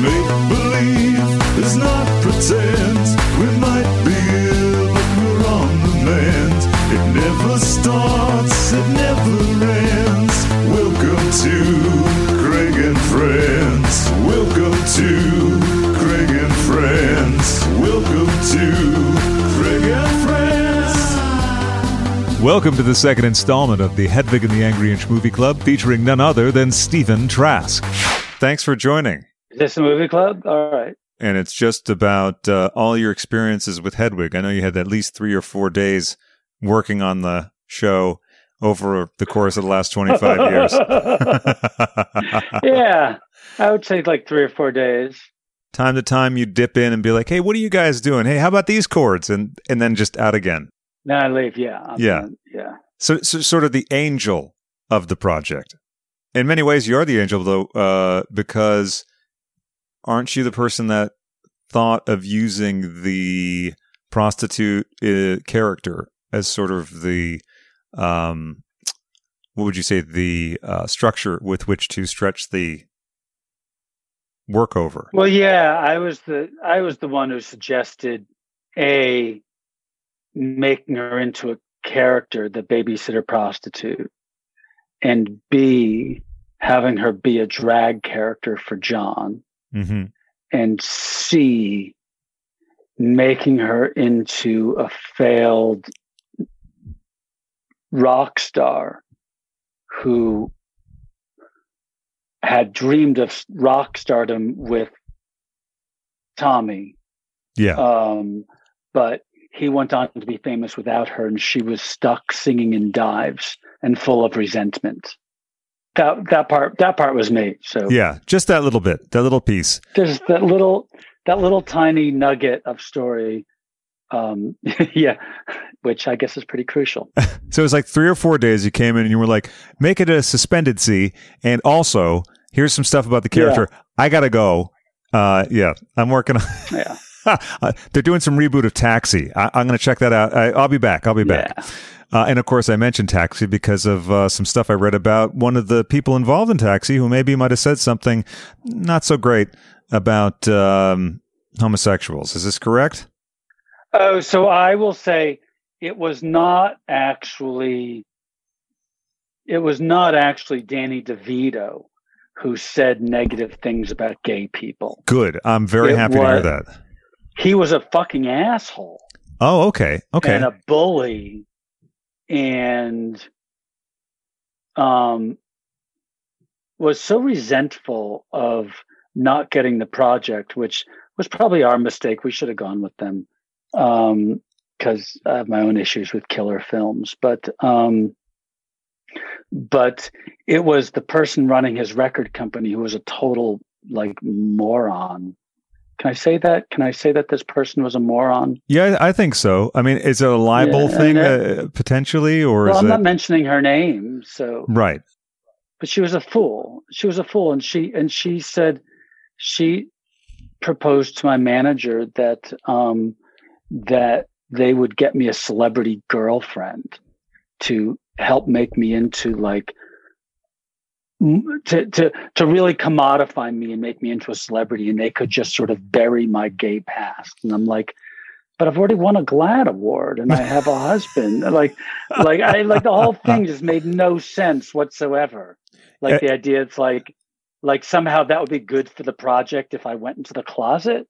make believe, is not pretend. We might be ill, but we're on the mend. It never starts, it never ends. Welcome to Craig and Friends. Welcome to Craig and Friends. Welcome to Craig and Friends. Welcome to the second installment of the Hedwig and the Angry Inch Movie Club, featuring none other than Stephen Trask. Thanks for joining. Is this a movie club? All right. And it's just about uh, all your experiences with Hedwig. I know you had at least three or four days working on the show over the course of the last 25 years. yeah, I would say like three or four days. Time to time, you dip in and be like, "Hey, what are you guys doing? Hey, how about these chords?" And and then just out again. Then I leave. Yeah. I'm Yeah. done. Yeah. So, so sort of the angel of the project. In many ways, you are the angel, though, uh, because aren't you the person that thought of using the prostitute uh, character as sort of the, um, what would you say, the uh, structure with which to stretch the work over? Well, yeah, I was the I was the one who suggested a making her into a character, the babysitter prostitute, and B having her be a drag character for John, hmm and C making her into a failed rock star who had dreamed of rock stardom with Tommy, Yeah. um, but he went on to be famous without her, and she was stuck singing in dives and full of resentment. That that part that part was me. So yeah. Just that little bit, that little piece. there's that little that little tiny nugget of story, um, yeah, which I guess is pretty crucial. So it was like three or four days you came in and you were like, make it a suspended C. And also, here's some stuff about the character. I got to go. Uh, yeah, I'm working on. Yeah, Uh, They're doing some reboot of Taxi. I, I'm going to check that out. I, I'll be back. I'll be back. yeah. Uh, and of course, I mentioned Taxi because of uh, some stuff I read about one of the people involved in Taxi who maybe might have said something not so great about um, homosexuals. Is this correct? Oh, so I will say it was not actually it was not actually Danny DeVito who said negative things about gay people. Good. I'm very It happy to hear that. He was a fucking asshole Oh, okay. Okay. and a bully and um was so resentful of not getting the project, which was probably our mistake. We should have gone with them. Um, because I have my own issues with killer films, but um, but it was the person running his record company who was a total like moron. Can I say that? Can I say that this person was a moron? Yeah, I think so. I mean, is it a libel Yeah, thing uh, potentially, or Well, is I'm it not mentioning her name, so right? but she was a fool. She was a fool, and she and she said she proposed to my manager that um, that they would get me a celebrity girlfriend to help make me into like to to to really commodify me and make me into a celebrity, and they could just sort of bury my gay past. And I'm like. But I've already won a GLAAD award and I have a husband. Like, like I like the whole thing just made no sense whatsoever like Uh, the idea it's like like somehow that would be good for the project if i went into the closet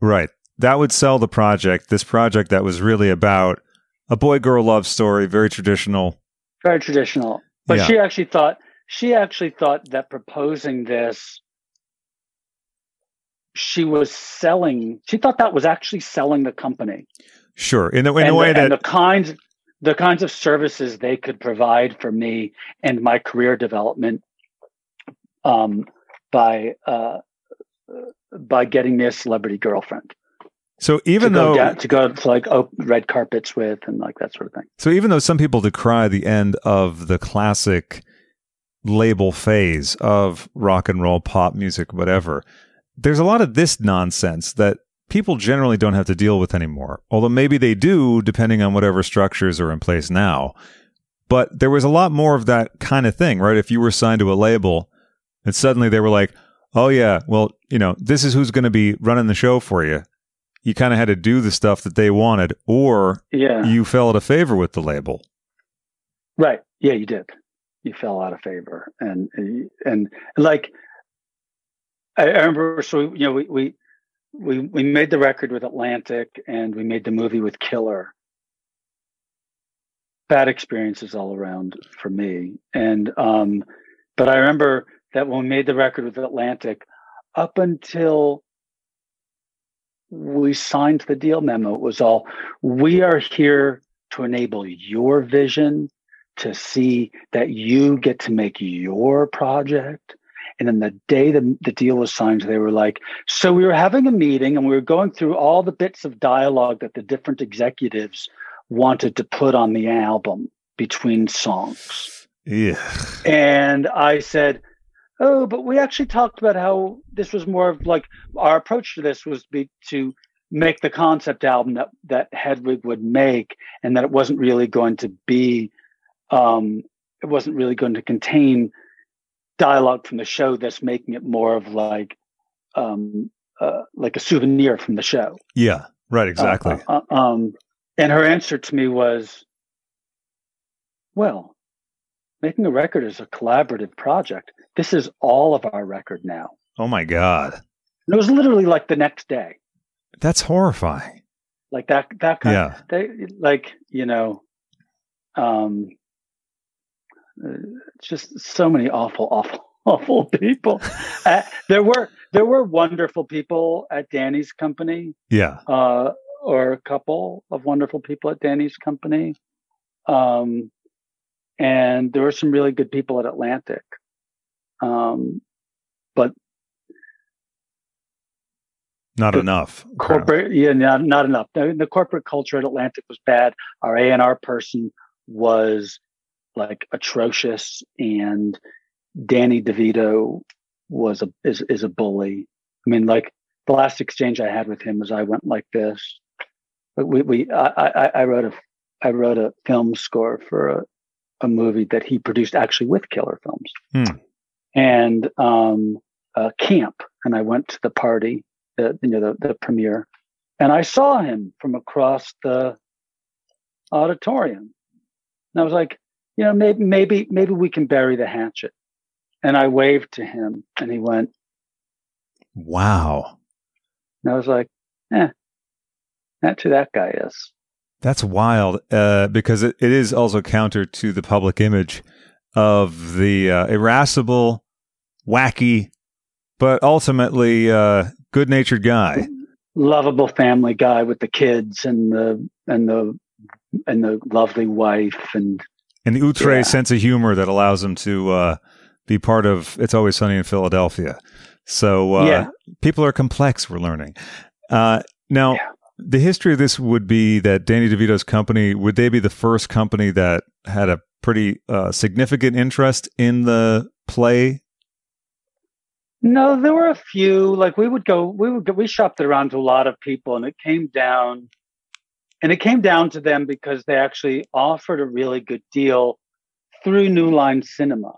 Right. That would sell the project. This project that was really about a boy girl love story, very traditional. very traditional but Yeah. she actually thought she actually thought that proposing this she was selling she thought that was actually selling the company Sure. In the, in and, a way the, and that the kinds the kinds of services they could provide for me and my career development um, by uh, by getting me a celebrity girlfriend so even to though down, to go to like oh, red carpets with and like that sort of thing. so even though some people decry the end of the classic label phase of rock and roll, pop music, whatever, there's a lot of this nonsense that people generally don't have to deal with anymore. Although maybe they do, depending on whatever structures are in place now. But there was a lot more of that kind of thing, right? If you were signed to a label and suddenly they were like, oh yeah, well, you know, this is who's going to be running the show for you. You kind of had to do the stuff that they wanted, or Yeah. you fell out of favor with the label. Right. Yeah, you did. You fell out of favor, and and like I, remember. So you know, we we we we made the record with Atlantic, and we made the movie with Killer. Bad experiences all around for me, and um, but I remember that when we made the record with Atlantic, up until we signed the deal memo, it was all we are here to enable your vision to see that you get to make your project. And then the day the, the deal was signed, they were like, so we were having a meeting and we were going through all the bits of dialogue that the different executives wanted to put on the album between songs. Yeah. And I said, Oh, but we actually talked about how this was more of like our approach to this was to be to make the concept album that, that Hedwig would make and that it wasn't really going to be um, it wasn't really going to contain dialogue from the show that's making it more of like um, uh, like a souvenir from the show Yeah. Right. Exactly. uh, uh, um, and her answer to me was, "Well, making a record is a collaborative project. This is all of our record now." oh my God. And it was literally like the next day, That's horrifying. like that. That kind. Yeah. They like you know, um, uh, just so many awful, awful, awful people. uh, there were there were wonderful people at Danny's company. Yeah. uh, or a couple of wonderful people at Danny's company. Um, and there were some really good people at Atlantic. Um, but Not enough. corporate, yeah, not, not enough. The, the corporate culture at Atlantic was bad. Our A&R person was like atrocious and Danny DeVito was a, is, is a bully. I mean, like the last exchange I had with him was I went like this. But we, we, I, I, I wrote a, I wrote a film score for a, a movie that he produced actually with Killer Films, Hmm. and um, uh, camp. And I went to the party, the you know the, the premiere, and I saw him from across the auditorium. And I was like, you know, maybe maybe maybe we can bury the hatchet. And I waved to him, and he went. Wow. And I was like, eh, that's who that guy is. That's wild uh, because it, it is also counter to the public image of the uh, irascible, wacky, but ultimately uh, good natured guy. Lovable family guy with the kids and the and the and the lovely wife and And the outre Yeah. sense of humor that allows him to uh, be part of It's Always Sunny in Philadelphia. So uh, Yeah. people are complex, we're learning. Uh, now, Yeah. the history of this would be that Danny DeVito's company, would they be the first company that had a pretty uh, significant interest in the play? No, there were a few. Like we would go, we would go, we shopped it around to a lot of people, and it came down, and it came down to them because they actually offered a really good deal through New Line Cinema,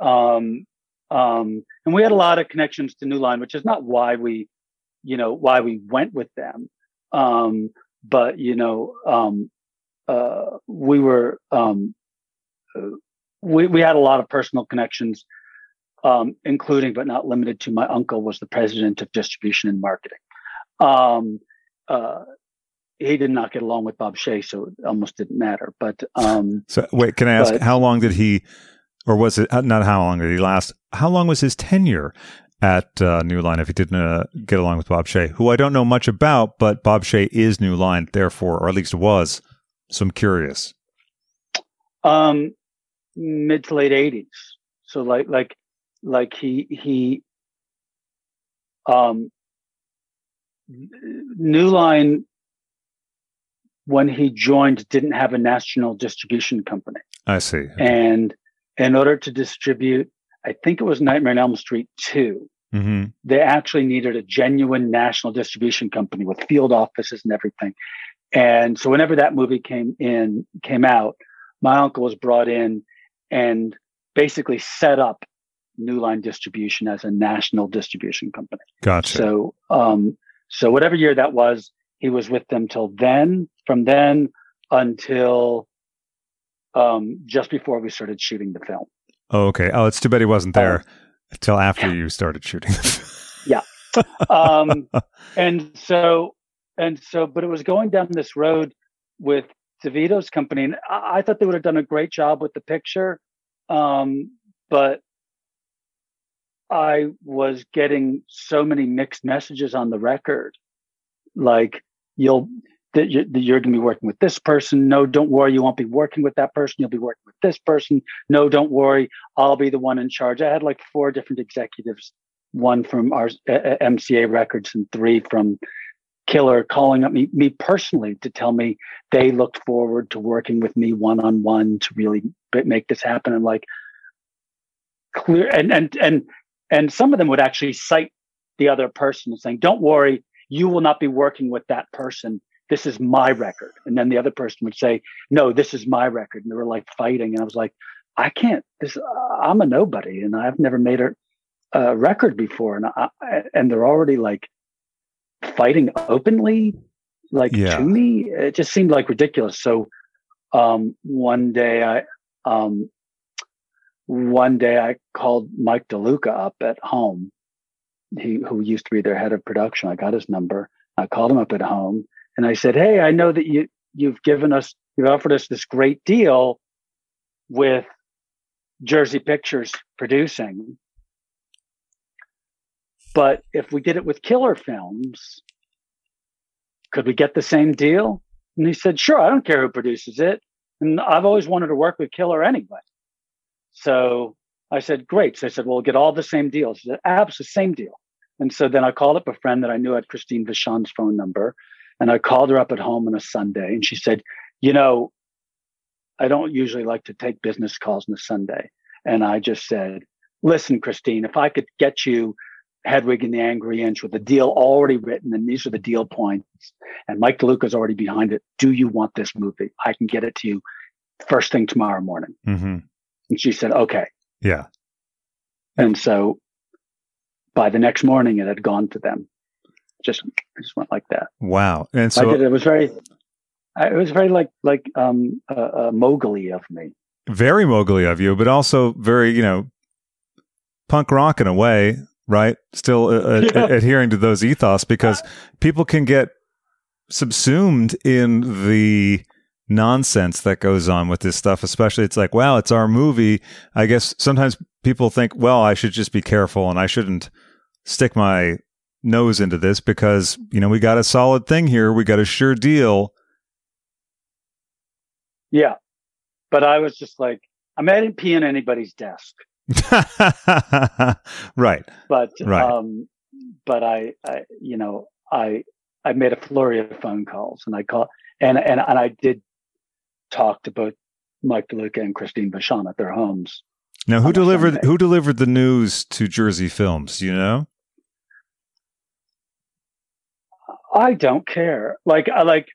um, um, and we had a lot of connections to New Line, which is not why we, you know, why we went with them, um, but you know, um, uh, we were, um, uh, we we had a lot of personal connections um, including but not limited to my uncle was the president of distribution and marketing. Um, uh, he did not get along with Bob Shaye, so it almost didn't matter. But um, So, wait, can I ask But- how long did he, or was it uh, not how long did he last? How long was his tenure at uh, New Line if he didn't uh, get along with Bob Shaye, who I don't know much about, but Bob Shaye is New Line, therefore, or at least was. So I'm curious. um, mid to late eighties. So like like like he he um, New Line when he joined didn't have a national distribution company. I see. And in order to distribute, I think it was Nightmare on Elm Street 2, hmm they actually needed a genuine national distribution company with field offices and everything. And so whenever that movie came in, came out, my uncle was brought in and basically set up New Line Distribution as a national distribution company. Gotcha. So, um, so whatever year that was, he was with them till then. From then until um, just before we started shooting the film. oh, okay. Oh, it's too bad he wasn't there until after you started shooting. Um, and so, and so, but it was going down this road with DeVito's company, and I, I thought they would have done a great job with the picture, um, but I was getting so many mixed messages on the record, like you'll that you're, going to be working with this person. No, don't worry, you won't be working with that person. You'll be working with this person. No, don't worry, I'll be the one in charge. I had like four different executives, one from our uh, uh, MCA Records and three from Killer, calling up me me personally to tell me they looked forward to working with me one on one to really make this happen. And like clear and and and and some of them would actually cite the other person saying, "Don't worry, you will not be working with that person. This is my record." And then the other person would say, "No, this is my record." And they were like fighting, and I was like, "I can't. This I'm a nobody, and I've never made a, a record before, and I, and they're already like fighting openly, like Yeah. to me. It just seemed like ridiculous." So um, one day I um, one day I called Mike DeLuca up at home, he who used to be their head of production. I got his number. I called him up at home and I said, Hey, I know that you you've given us you've offered us this great deal with Jersey Pictures producing. But if we did it with Killer Films, could we get the same deal? And he said, Sure, I don't care who produces it. And I've always wanted to work with Killer anyway. So I said, great. So I said, well, we'll get all the same deals. He said, absolutely same deal. And so then I called up a friend that I knew had Christine Vachon's phone number. And I called her up at home on a Sunday. And she said, you know, I don't usually like to take business calls on a Sunday. And I just said, listen, Christine, if I could get you Hedwig and the Angry Inch with the deal already written, and these are the deal points, and Mike DeLuca's already behind it. Do you want this movie? I can get it to you first thing tomorrow morning. hmm And she said, okay. Yeah. And so by the next morning, it had gone to them. Just, just went like that. Wow. And I so did. It was very, I, it was very like like um uh, uh, of me. very Mowgli of you, but also very, you know, punk rock in a way, right? Still uh, uh, Yeah. adhering to those ethos because people can get subsumed in the nonsense that goes on with this stuff. Especially, it's like, wow, it's our movie. I guess sometimes people think, well, I should just be careful and I shouldn't stick my nose into this because, you know, we got a solid thing here. We got a sure deal. Yeah, but I was just like, I'm I didn't pee on anybody's desk, right. but Right. um, but I, I, you know, I I made a flurry of phone calls, and I call and and and I did talk to both Mike DeLuca and Christine Vachon at their homes. Now, who delivered Sunday. who delivered the news to Jersey Films? You know? I don't care. Like I like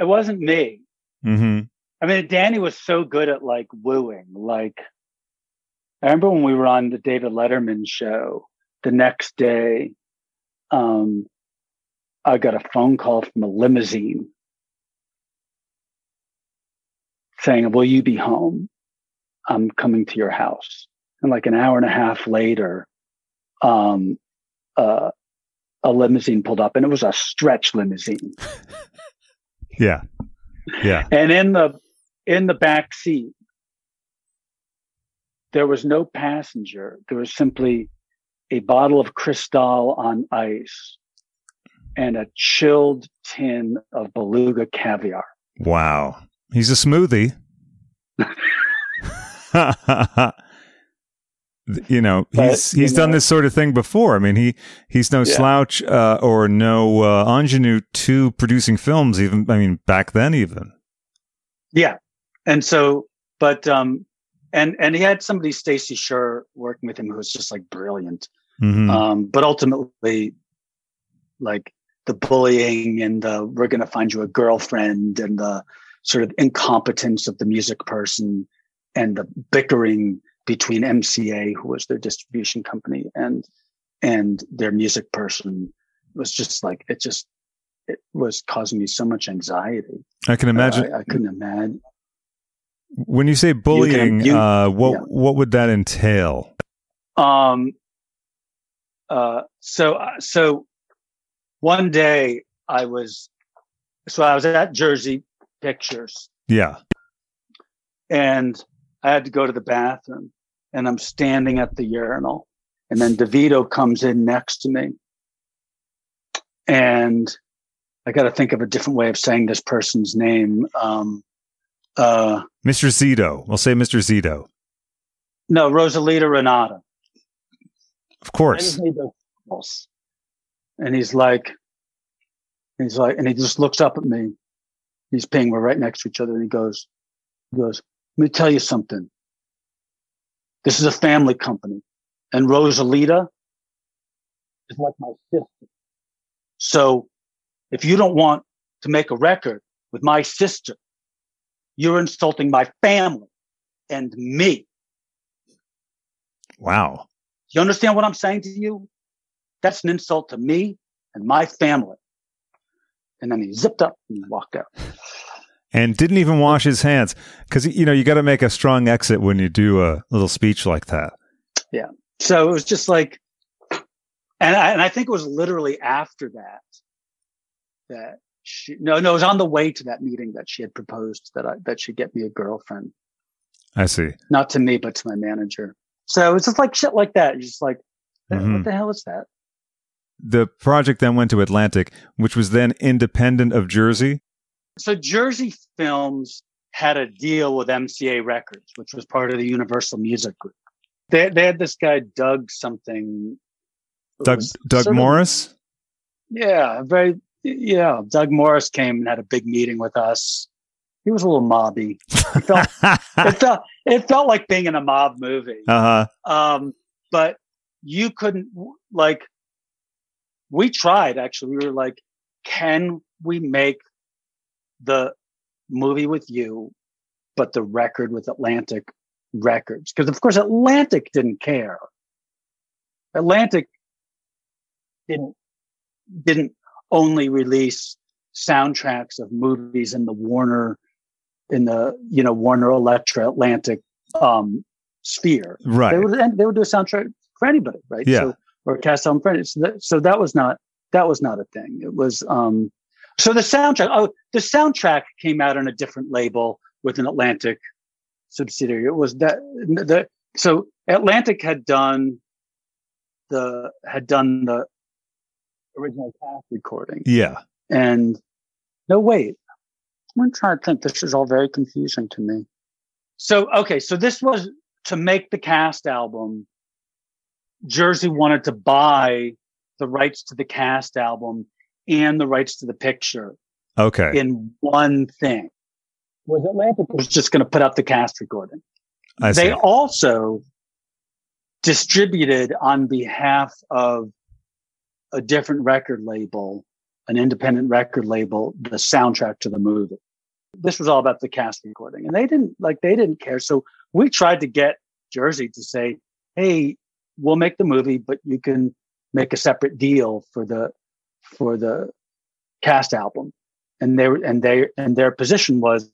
it wasn't me. hmm I mean, Danny was so good at like wooing. Like, I remember when we were on the David Letterman show the next day, um, I got a phone call from a limousine saying, Will you be home? I'm coming to your house. And like an hour and a half later, um, uh, a limousine pulled up and it was a stretch limousine. Yeah, yeah. And in the in the back seat, there was no passenger. There was simply a bottle of Cristal on ice and a chilled tin of beluga caviar. Wow, he's a smoothie. you know, But, he's he's done know- this sort of thing before. I mean, he he's no Yeah. slouch uh, or no uh, ingenue to producing films. Even I mean, back then, even Yeah. And so, but, um, and, and he had somebody, Stacey Sher, working with him who was just like brilliant. Mhm. Um, but ultimately, like the bullying and the we're going to find you a girlfriend and the sort of incompetence of the music person and the bickering between MCA, who was their distribution company, and and their music person was just like it just it was causing me so much anxiety. I can imagine. Uh, I, I, couldn't imagine. When you say bullying, you can, you, uh, what yeah. what would that entail? Um. Uh. So uh, so, one day I was, so I was at Jersey Pictures. Yeah. And I had to go to the bathroom, and I'm standing at the urinal, and then DeVito comes in next to me, and I got to think of a different way of saying this person's name. Um, uh, Mr. Zito. We'll say Mr. Zito. No, Rosalita Renata. Of course. And he's like, he's like, and he just looks up at me. He's paying. We're right next to each other, and he goes, he goes, "Let me tell you something. This is a family company, and Rosalita is like my sister. So if you don't want to make a record with my sister, you're insulting my family and me. Wow. You understand what I'm saying to you? That's an insult to me and my family. And then he zipped up and walked out. And didn't even wash his hands because, you know, you got to make a strong exit when you do a little speech like that. Yeah. So it was just like, and I, and I think it was literally after that that she no no it was on the way to that meeting that she had proposed that I that she'd get me a girlfriend. I see. Not to me, but to my manager. So it's just like shit like that. You're just like, mm-hmm. what the hell is that? The project then went to Atlantic, which was then independent of Jersey. So Jersey Films had a deal with MCA Records, which was part of the Universal Music Group. They they had this guy Doug something. Doug Doug Morris. Of, yeah, very yeah, Doug Morris came and had a big meeting with us. He was a little mobby. It felt, it felt, it felt like being in a mob movie. Uh huh. Um, but you couldn't like. We tried actually. We were like, can we make the movie with you, but the record with Atlantic Records? Because of course Atlantic didn't care. Atlantic didn't didn't only release soundtracks of movies in the Warner, in the you know Warner Elektra Atlantic um, sphere. Right. They would they would do a soundtrack for anybody, right? Yeah. So, or cast album for. So that, so that was not that was not a thing. It was um. So the soundtrack. Oh, the soundtrack came out on a different label with an Atlantic subsidiary. It was that the so Atlantic had done the had done the original cast recording. Yeah. And no, wait. I'm trying to think. This is all very confusing to me. So, okay. So this was to make the cast album. Jersey wanted to buy the rights to the cast album and the rights to the picture. Okay. In one thing. Was Atlantic was just going to put up the cast recording. I they also distributed on behalf of a different record label, an independent record label, the soundtrack to the movie. This was all about the cast recording and they didn't like, they didn't care. So we tried to get Jersey to say, Hey, we'll make the movie, but you can make a separate deal for the, for the cast album. And they and they, and their position was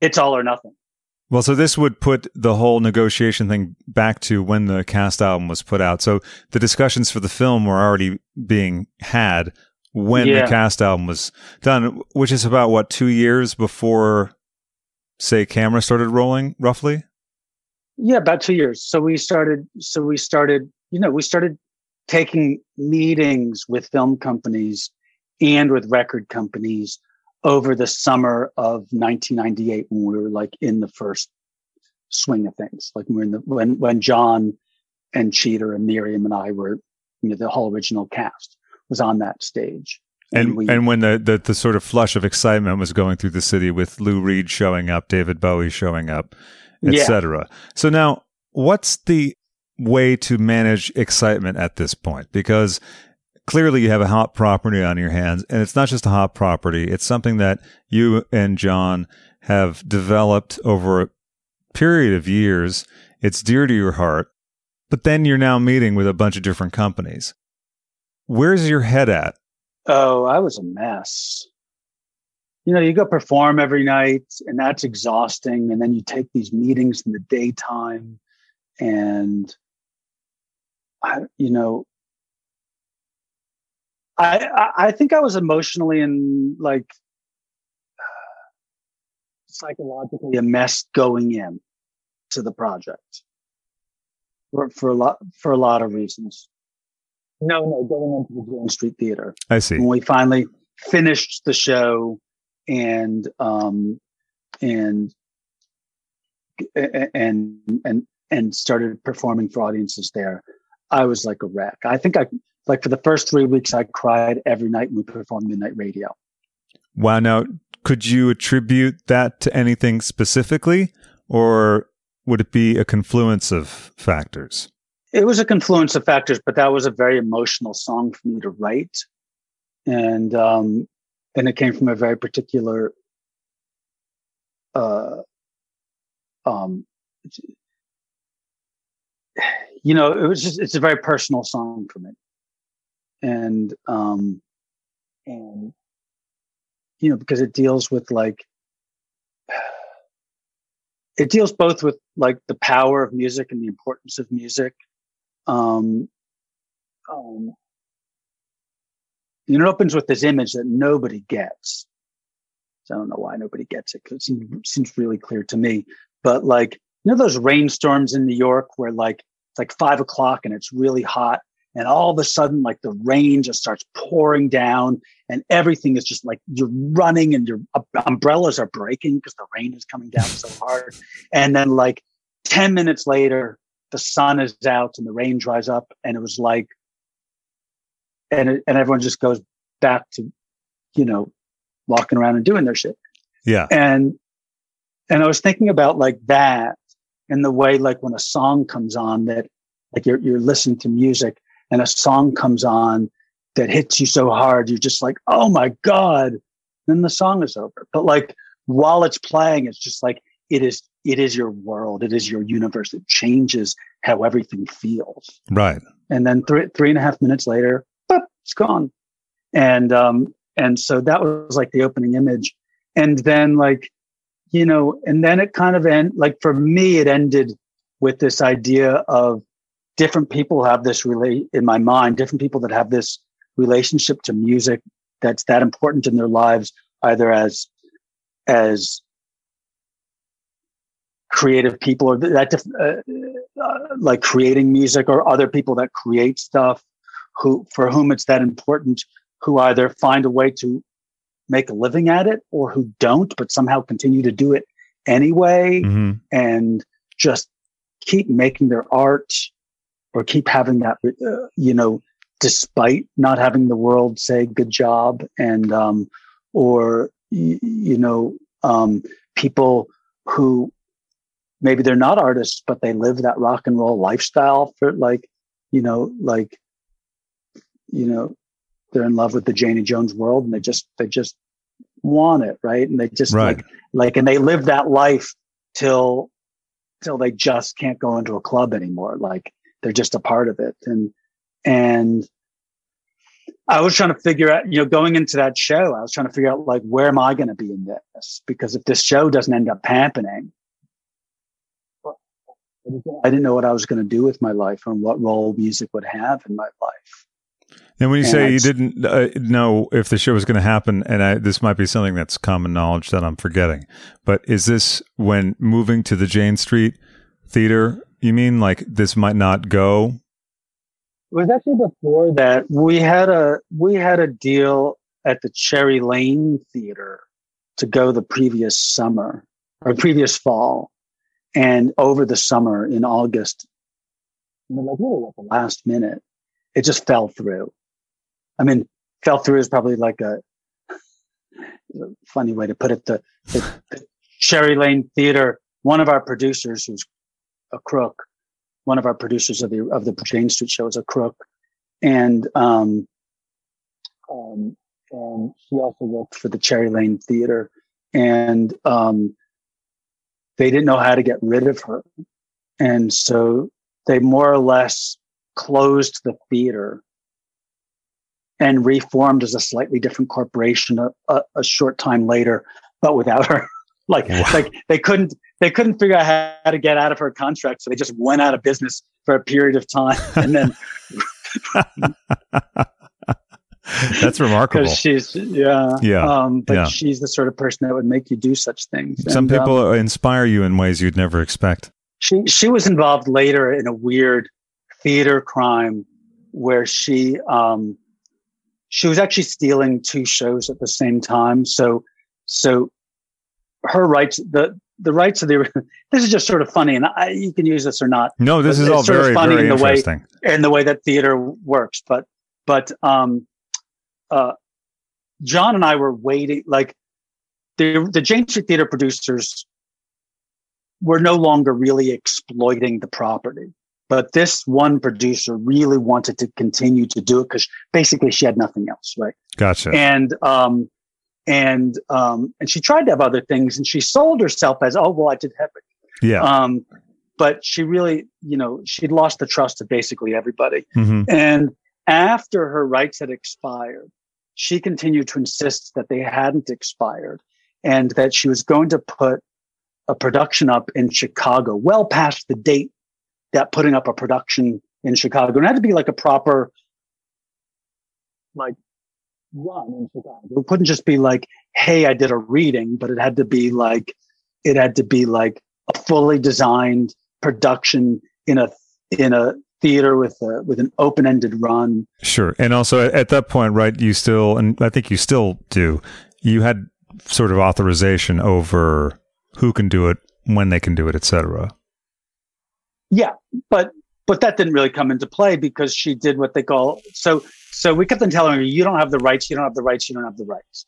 it's all or nothing. Well, so this would put the whole negotiation thing back to when the cast album was put out. So the discussions for the film were already being had when yeah. the cast album was done, which is about what, two years before, say, camera started rolling, roughly? Yeah, about two years. So we started, so we started, you know, we started taking meetings with film companies and with record companies over the summer of 1998 when we were like in the first swing of things. Like we're in the when when John and Cheater and Miriam and I were, you know, the whole original cast was on that stage. And and, we, and when the, the the sort of flush of excitement was going through the city with Lou Reed showing up, David Bowie showing up, etc. Yeah. So now, what's the way to manage excitement at this point? Because clearly you have a hot property on your hands and it's not just a hot property. It's something that you and John have developed over a period of years It's dear to your heart. But then you're now meeting with a bunch of different companies. Where's your head at? Oh, I was a mess. You know, you go perform every night and that's exhausting. And then you take these meetings in the daytime and I, you know, I, I think I was emotionally and like psychologically a mess going in to the project for, for a lot for a lot of reasons. No, no, going into the Jane Street Theater. I see. When we finally finished the show and um and and and and started performing for audiences there, I was like a wreck. I think I like for the first three weeks I cried every night when we performed midnight radio. Wow. Now, could you attribute that to anything specifically, or would it be a confluence of factors? It was a confluence of factors, but that was a very emotional song for me to write, and um, and it came from a very particular, uh, um, you know, it was just it's a very personal song for me, and um, and you know because it deals with like it deals both with like the power of music and the importance of music. Um, um know, it opens with this image that nobody gets. So i don't know why nobody gets it because it seems, seems really clear to me. But like you know those rainstorms in new york where like it's like five o'clock and it's really hot and all of a sudden like the rain just starts pouring down and everything is just like you're running and your um, umbrellas are breaking because the rain is coming down so hard. And then like 10 minutes later the sun is out and the rain dries up and it was like and it, and everyone just goes back to you know walking around and doing their shit yeah and and i was thinking about like that and the way like when a song comes on that like you're you're listening to music and a song comes on that hits you so hard, you're just like, oh my God. Then the song is over. But like while it's playing, it's just like it is it is your world, it is your universe. It changes how everything feels. Right. And then three three and a half minutes later, it's gone. And um and so that was like the opening image. And then like, you know, and then it kind of end like for me, it ended with this idea of different people have this relate in my mind, different people that have this relationship to music that's that important in their lives, either as as creative people or that uh, uh, like creating music or other people that create stuff who for whom it's that important who either find a way to make a living at it or who don't but somehow continue to do it anyway mm-hmm. and just keep making their art or keep having that, uh, you know, despite not having the world say good job and, um, or, y- you know, um, people who maybe they're not artists, but they live that rock and roll lifestyle for like, you know, like, you know, they're in love with the Janie Jones world and they just, they just want it. Right. And they just right. like, like, and they live that life till, till they just can't go into a club anymore. Like, they're just a part of it. And, and I was trying to figure out, you know, going into that show, I was trying to figure out like, where am I going to be in this? Because if this show doesn't end up happening, I didn't know what I was going to do with my life and what role music would have in my life. And when you and say you didn't uh, know if the show was going to happen, and I, this might be something that's common knowledge that I'm forgetting, but is this when moving to the Jane Street Theater you mean like this might not go? It was actually before that. We had a we had a deal at the Cherry Lane Theater to go the previous summer or previous fall, and over the summer in August, like really at the last minute, it just fell through. I mean, fell through is probably like a, a funny way to put it. The, the, the Cherry Lane Theater, one of our producers, who's a crook. One of our producers of the of the Jane Street show is a crook, and um, um, and she also worked for the Cherry Lane Theater, and um, they didn't know how to get rid of her, and so they more or less closed the theater and reformed as a slightly different corporation a, a, a short time later, but without her. like Wow. like they couldn't they couldn't figure out how to get out of her contract, so they just went out of business for a period of time, and then That's remarkable. she's yeah Yeah, um, but yeah. she's the sort of person that would make you do such things. Some And, um, people inspire you in ways you'd never expect. she she was involved later in a weird theater crime where she um she was actually stealing two shows at the same time. So so her rights the the rights of the this is just sort of funny and I, you can use this or not No, this is all sort of very, funny very in the way- in the way that theater works. But but um uh john and i were waiting like the the jane street theater producers were no longer really exploiting the property but this one producer really wanted to continue to do it because basically she had nothing else right Gotcha. and um and um and she tried to have other things and she sold herself as oh well i did have it yeah. um but she really you know she'd lost the trust of basically everybody hmm and after her rights had expired, she continued to insist that they hadn't expired and that she was going to put a production up in Chicago, well past the date that putting up a production in Chicago. And it had to be like a proper, like, run in Chicago. It couldn't just be like, hey, I did a reading, but it had to be like, it had to be like a fully designed production in a, in a theater with a, with an open-ended run. Sure. And also at, at that point, right, you still, and I think you still do, you had sort of authorization over who can do it, when they can do it, et cetera. Yeah, but but that didn't really come into play because she did what they call so so we kept on telling her you don't have the rights, you don't have the rights, you don't have the rights.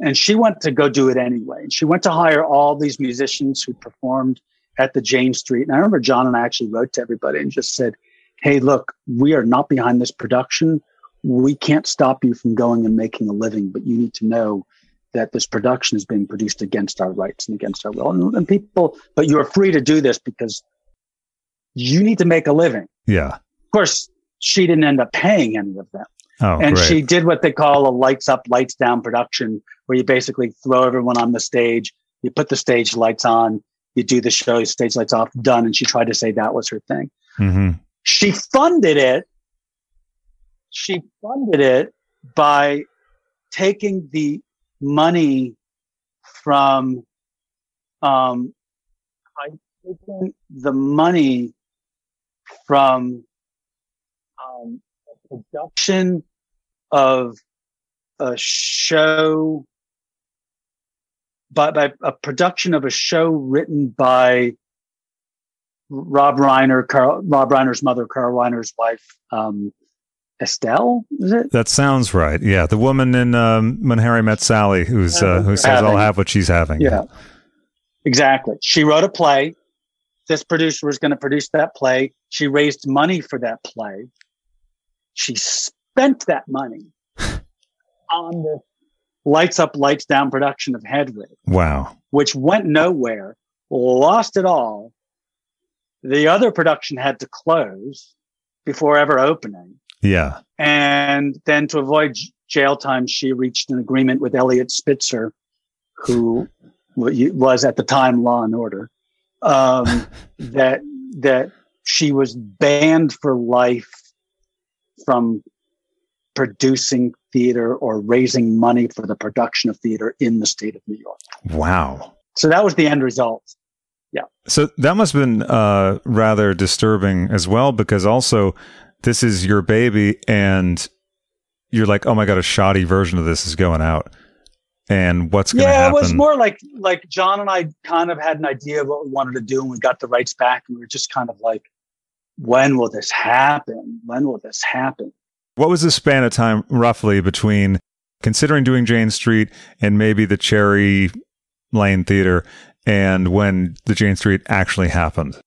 And she went to go do it anyway. And she went to hire all these musicians who performed at the Jane Street. And I remember John and I actually wrote to everybody and just said, Hey, look, we are not behind this production. We can't stop you from going and making a living, but you need to know that this production is being produced against our rights and against our will. And, and people, but you are free to do this because you need to make a living. Yeah. Of course, she didn't end up paying any of them. Oh, and great. she did what they call a lights up, lights down production, where you basically throw everyone on the stage, you put the stage lights on, you do the show, stage lights off, done. And she tried to say that was her thing. hmm She funded it. She funded it by taking the money from, um, by taking the money from um, a production of a show by, by a production of a show written by Rob Reiner, Carl, Rob Reiner's mother, Carl Reiner's wife, um, Estelle, is it? That sounds right. Yeah. The woman in um, When Harry Met Sally who's, uh, who says, I'll have what she's having. Yeah. Exactly. She wrote a play. This producer was going to produce that play. She raised money for that play. She spent that money on the lights up, lights down production of Hedwig, Wow. which went nowhere, lost it all. The other production had to close before ever opening. Yeah. And then to avoid j- jail time, she reached an agreement with Eliot Spitzer, who was at the time Law and Order, um, that that she was banned for life from producing theater or raising money for the production of theater in the state of New York. Wow. So that was the end result. Yeah. So that must have been uh, rather disturbing as well, because also this is your baby, and you're like, oh my god, a shoddy version of this is going out, and what's going to yeah, happen? it was more like like John and I kind of had an idea of what we wanted to do, and we got the rights back, and we were just kind of like, when will this happen? When will this happen? what was the span of time roughly between considering doing Jane Street and maybe the Cherry Lane Theater, and when the Jane Street actually happened?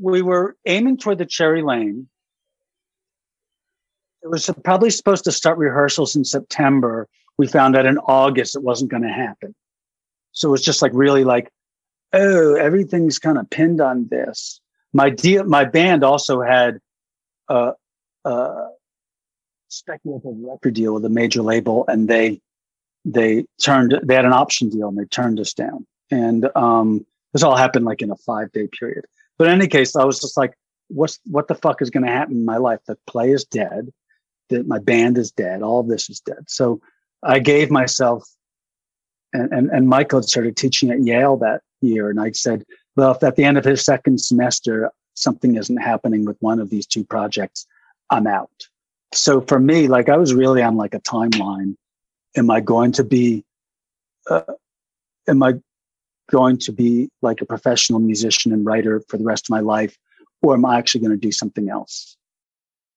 We were aiming toward the Cherry Lane. It was probably supposed to start rehearsals in September. We found out in August it wasn't going to happen. So it was just like really like, oh, everything's kind of pinned on this. My deal, my band also had a, a speculative record deal with a major label, and they they turned they had an option deal and they turned us down. And um, this all happened like in a five day period. But in any case, I was just like, what's what the fuck is going to happen in my life? The play is dead. That my band is dead. All of this is dead. So I gave myself, and, and, and Michael started teaching at Yale that year. And I said, well, if at the end of his second semester, something isn't happening with one of these two projects, I'm out. So for me, like I was really on like a timeline. Am I going to be, uh, am I going to be like a professional musician and writer for the rest of my life? Or am I actually going to do something else?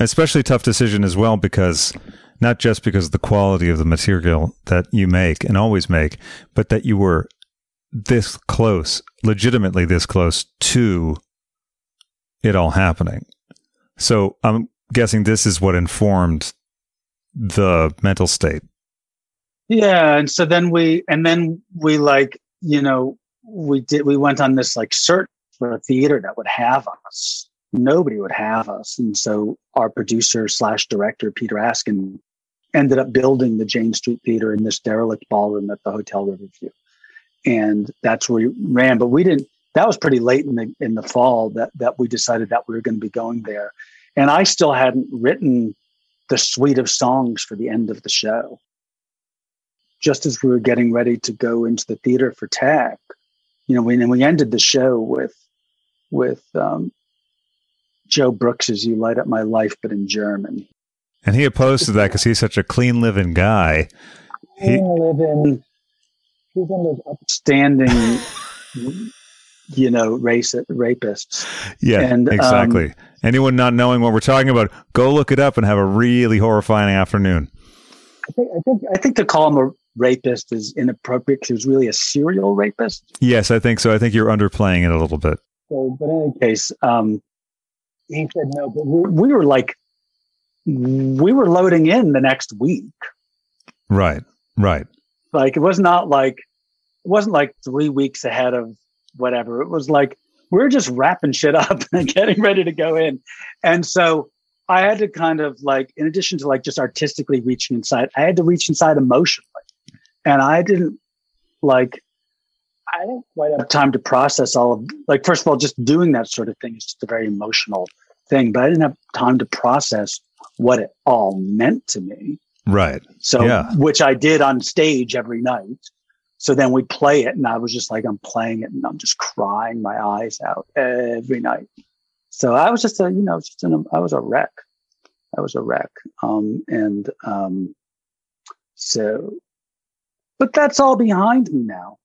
Especially tough decision as well because not just because of the quality of the material that you make and always make, but that you were this close, legitimately this close to it all happening. So I'm guessing this is what informed the mental state. Yeah. And so then we, and then we like, you know, we did, we went on this like search for a theater that would have us nobody would have us. And so our producer slash director, Peter Askin, ended up building the Jane Street Theater in this derelict ballroom at the Hotel Riverview. And that's where we ran. But we didn't that was pretty late in the in the fall that that we decided that we were going to be going there. And I still hadn't written the suite of songs for the end of the show. Just as we were getting ready to go into the theater for tech, you know, we, and we ended the show with with um, Joe Brooks's "You Light Up My Life," but in German. And he opposed to that because he's such a clean living guy. He, living, he's one of those upstanding, you know, race rapists. Yeah, and, exactly. Um, Anyone not knowing what we're talking about, go look it up and have a really horrifying afternoon. I think I think I think to call him a rapist is inappropriate because he was really a serial rapist. Yes, I think so. I think you're underplaying it a little bit. So, but in any case, um, he said no, but we were like, we were loading in the next week. Right, right. Like it was not like, it wasn't like three weeks ahead of whatever. It was like, we we're just wrapping shit up and getting ready to go in. And so I had to kind of like, in addition to like just artistically reaching inside, I had to reach inside emotionally. And I didn't like, I didn't quite have time to process all of like first of all, just doing that sort of thing is just a very emotional thing, but I didn't have time to process what it all meant to me. Right. So yeah. which I did on stage every night. So then we play it and I was just like I'm playing it and I'm just crying my eyes out every night. So I was just a, you know, just in a, I was a wreck. I was a wreck. Um, and um, so, but that's all behind me now.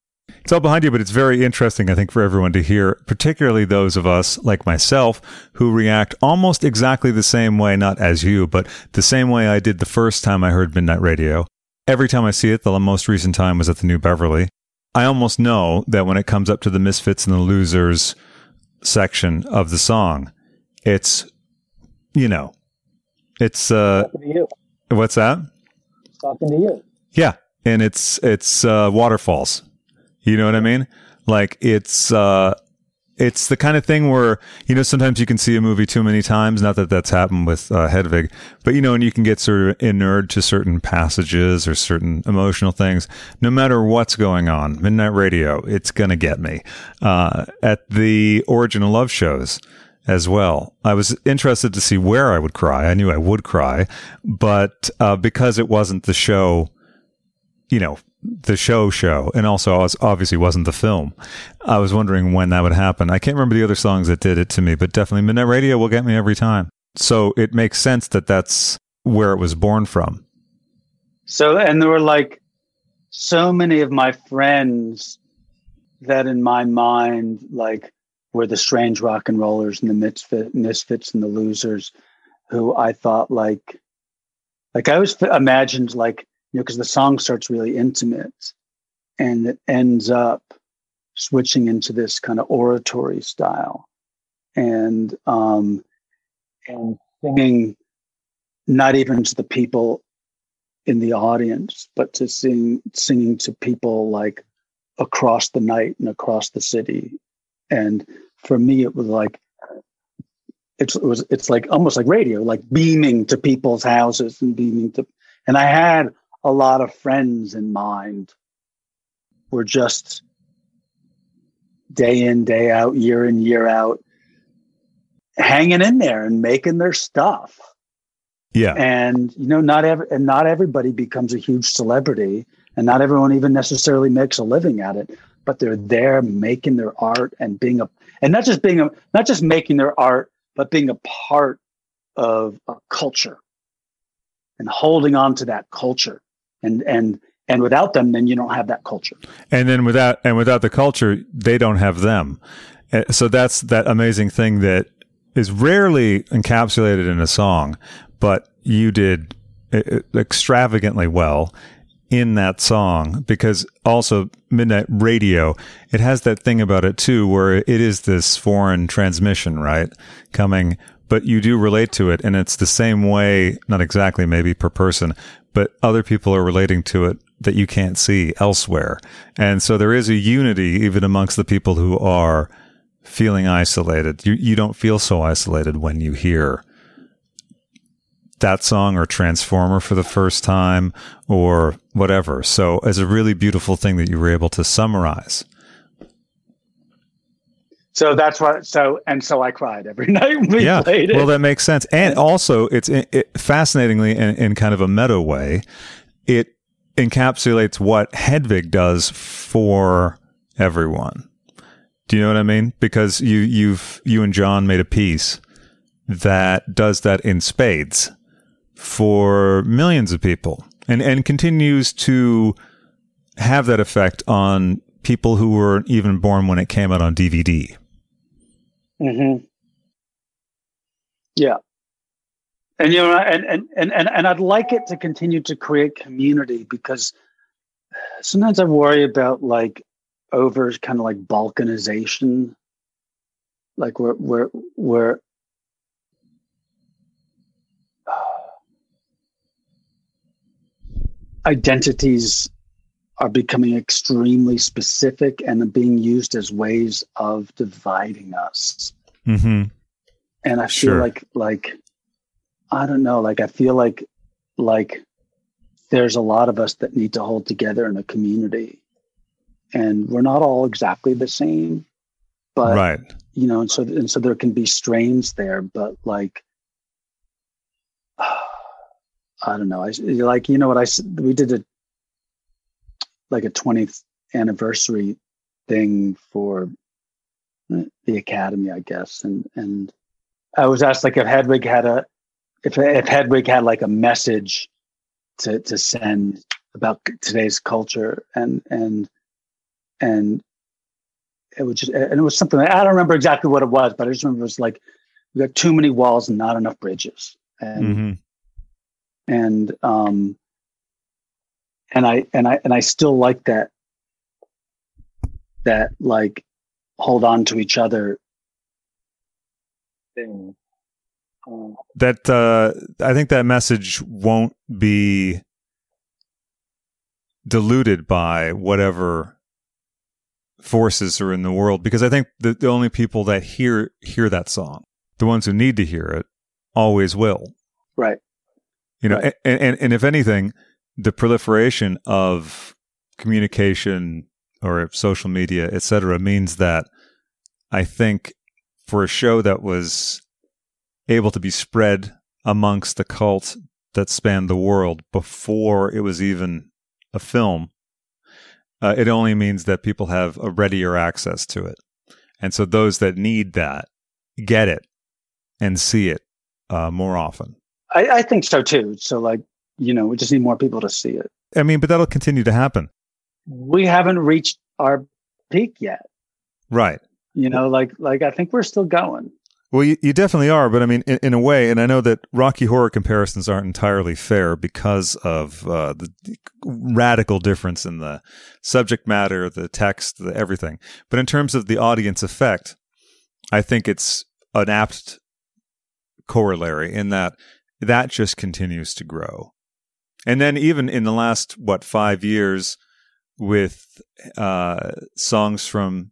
It's all behind you, but it's very interesting, I think, for everyone to hear, particularly those of us like myself who react almost exactly the same way, not as you, but the same way I did the first time I heard Midnight Radio. Every time I see it, the most recent time was at the New Beverly. I almost know that when it comes up to the Misfits and the Losers section of the song, it's, you know, it's, uh, what's that? talking to you. Yeah. And it's, it's, uh, waterfalls you know what I mean? Like it's uh it's the kind of thing where you know sometimes you can see a movie too many times. Not that that's happened with uh, Hedwig, but you know, and you can get sort of inured to certain passages or certain emotional things. No matter what's going on, Midnight Radio, it's gonna get me. Uh, at the Origin of Love shows as well. I was interested to see where I would cry. I knew I would cry, but uh, because it wasn't the show, you know, the show show and also obviously wasn't the film. I was wondering when that would happen. I can't remember the other songs that did it to me but definitely midnight radio will get me every time. So it makes sense that that's where it was born from. So and there were like so many of my friends that in my mind like were the strange rock and rollers and the misfit, misfits and the losers, who I thought like, like I always imagined like you know because the song starts really intimate, and it ends up switching into this kind of oratory style, and um, and singing not even to the people in the audience, but to sing singing to people like across the night and across the city. And for me, it was like it's, it was it's like almost like radio, like beaming to people's houses and beaming to. And I had a lot of friends in mind. Were just day in, day out, year in, year out, hanging in there and making their stuff. Yeah. And you know, not every and not everybody becomes a huge celebrity, and not everyone even necessarily makes a living at it. But they're there making their art and being a and not just being a not just making their art, but being a part of a culture and holding on to that culture. And and and without them, then you don't have that culture. And then without and without the culture, they don't have them. Uh, so that's that amazing thing that is rarely encapsulated in a song, but you did extravagantly well in that song because also midnight radio it has that thing about it too where it is this foreign transmission right coming but you do relate to it and it's the same way not exactly maybe per person but other people are relating to it that you can't see elsewhere and so there is a unity even amongst the people who are feeling isolated you you don't feel so isolated when you hear that song or Transformer for the first time or whatever. So it's a really beautiful thing that you were able to summarize. So that's what. So and so I cried every night we yeah. played it. Well, that makes sense. And also, it's it, it, fascinatingly in, in kind of a meta way. It encapsulates what Hedwig does for everyone. Do you know what I mean? Because you you've you and John made a piece that does that in spades for millions of people and, and continues to have that effect on people who were even born when it came out on DVD. Mm-hmm. Yeah. And you know, and, and and and and I'd like it to continue to create community because sometimes I worry about like over kind of like balkanization, like where where where identities are becoming extremely specific and being used as ways of dividing us. Mm-hmm. And I feel Sure. like, like, I don't know, like, I feel like, like, there's a lot of us that need to hold together in a community. And we're not all exactly the same, but right. you know, and so and so there can be strains there, but like, I don't know. I like you know what I we did a like a 20th anniversary thing for the academy, I guess, and and I was asked like if Hedwig had a if if Hedwig had like a message to to send about today's culture. And and and it was just and it was something I don't remember exactly what it was, but I just remember it was like we got too many walls and not enough bridges, and hmm and um and I and I and I still like that that like hold on to each other thing. Um, That uh, I think that message won't be diluted by whatever forces are in the world because I think the, the only people that hear hear that song, the ones who need to hear it, always will. right. You know, Right. and, and and if anything, the proliferation of communication or social media, et cetera, means that I think for a show that was able to be spread amongst the cult that spanned the world before it was even a film, uh, it only means that people have a readier access to it. And so those that need that get it and see it uh, more often. I, I think so too. So like, you know, we just need more people to see it. I mean, but that'll continue to happen. We haven't reached our peak yet. Right. You know, like like I think we're still going. Well, you, you definitely are, but I mean, in, in, a way, and I know that Rocky Horror comparisons aren't entirely fair because of uh, the radical difference in the subject matter, the text, the everything. But in terms of the audience effect, I think it's an apt corollary in that that just continues to grow. And then even in the last what five years, with uh, songs from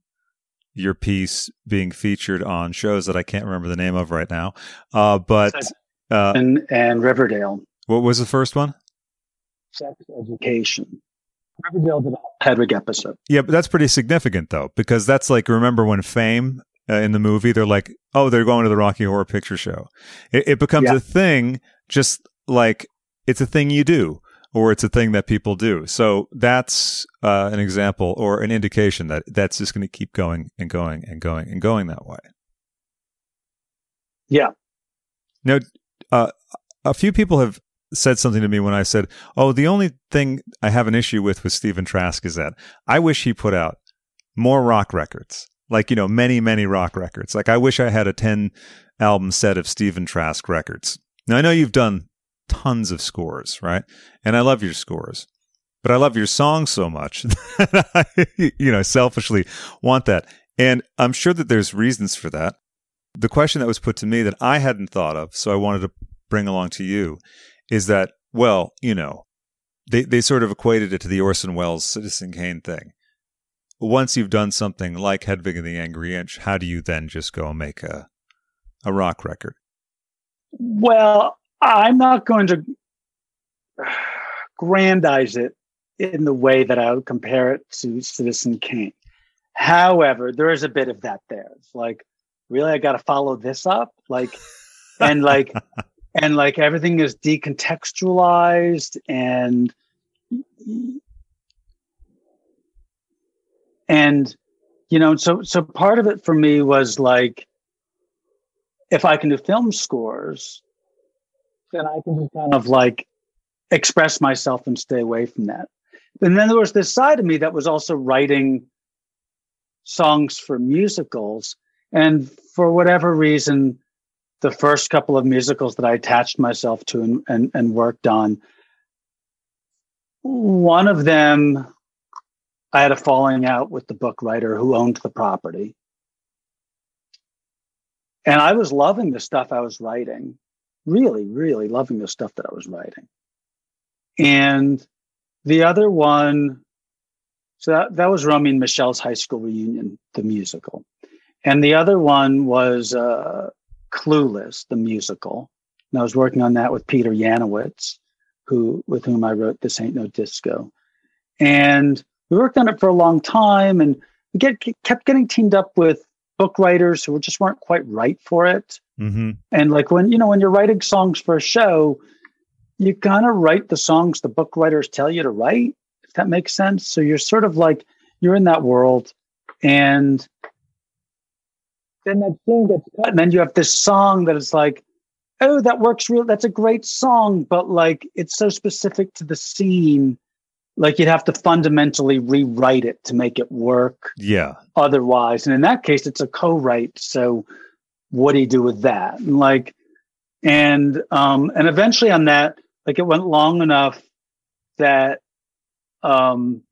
your piece being featured on shows that I can't remember the name of right now. Uh, but uh, and and Riverdale. What was the first one? Sex education. Riverdale did a Hedwig episode. Yeah, but that's pretty significant though, because that's like remember when Fame uh, in the movie they're like, oh, they're going to the Rocky Horror Picture Show. It, it becomes yeah. a thing, just like it's a thing you do or it's a thing that people do. So that's uh, an example or an indication that that's just going to keep going and going and going and going that way. Yeah. Now, uh, a few people have said something to me when I said, "Oh, the only thing I have an issue with with Stephen Trask is that I wish he put out more rock records, like you know, many many rock records. Like I wish I had a ten album set of Stephen Trask records." Now I know you've done tons of scores, right? And I love your scores, but I love your song so much that I, you know, selfishly want that. And I'm sure that there's reasons for that. The question that was put to me that I hadn't thought of, so I wanted to bring along to you, is that, well, you know, they, they sort of equated it to the Orson Welles Citizen Kane thing. Once you've done something like Hedwig and the Angry Inch, how do you then just go and make a, a rock record? Well, I'm not going to grandize it in the way that I would compare it to Citizen Kane. However, there is a bit of that there. It's like, really, I got to follow this up, like, and like, and like everything is decontextualized and and you know so so part of it for me was like if i can do film scores then I can just kind of like express myself and stay away from that. And then there was this side of me that was also writing songs for musicals. And for whatever reason, the first couple of musicals that I attached myself to and, and, and worked on, one of them, I had a falling out with the book writer who owned the property. And I was loving the stuff I was writing really, really loving the stuff that I was writing. And the other one, so that, that was Romy and Michelle's high school reunion, the musical. And the other one was uh, Clueless, the musical. And I was working on that with Peter Yanowitz, who with whom I wrote This Ain't No Disco. And we worked on it for a long time and we get, kept getting teamed up with book writers who just weren't quite right for it. Mm-hmm. And like when you know when you're writing songs for a show, you kind of write the songs the book writers tell you to write. If that makes sense. So you're sort of like you're in that world, and then that scene gets cut, and then you have this song that is like, oh, that works real. That's a great song, but like it's so specific to the scene like you'd have to fundamentally rewrite it to make it work. Yeah. Otherwise, and in that case, it's a co-write. So, what do you do with that? And like, and um, and eventually on that, like it went long enough that, um,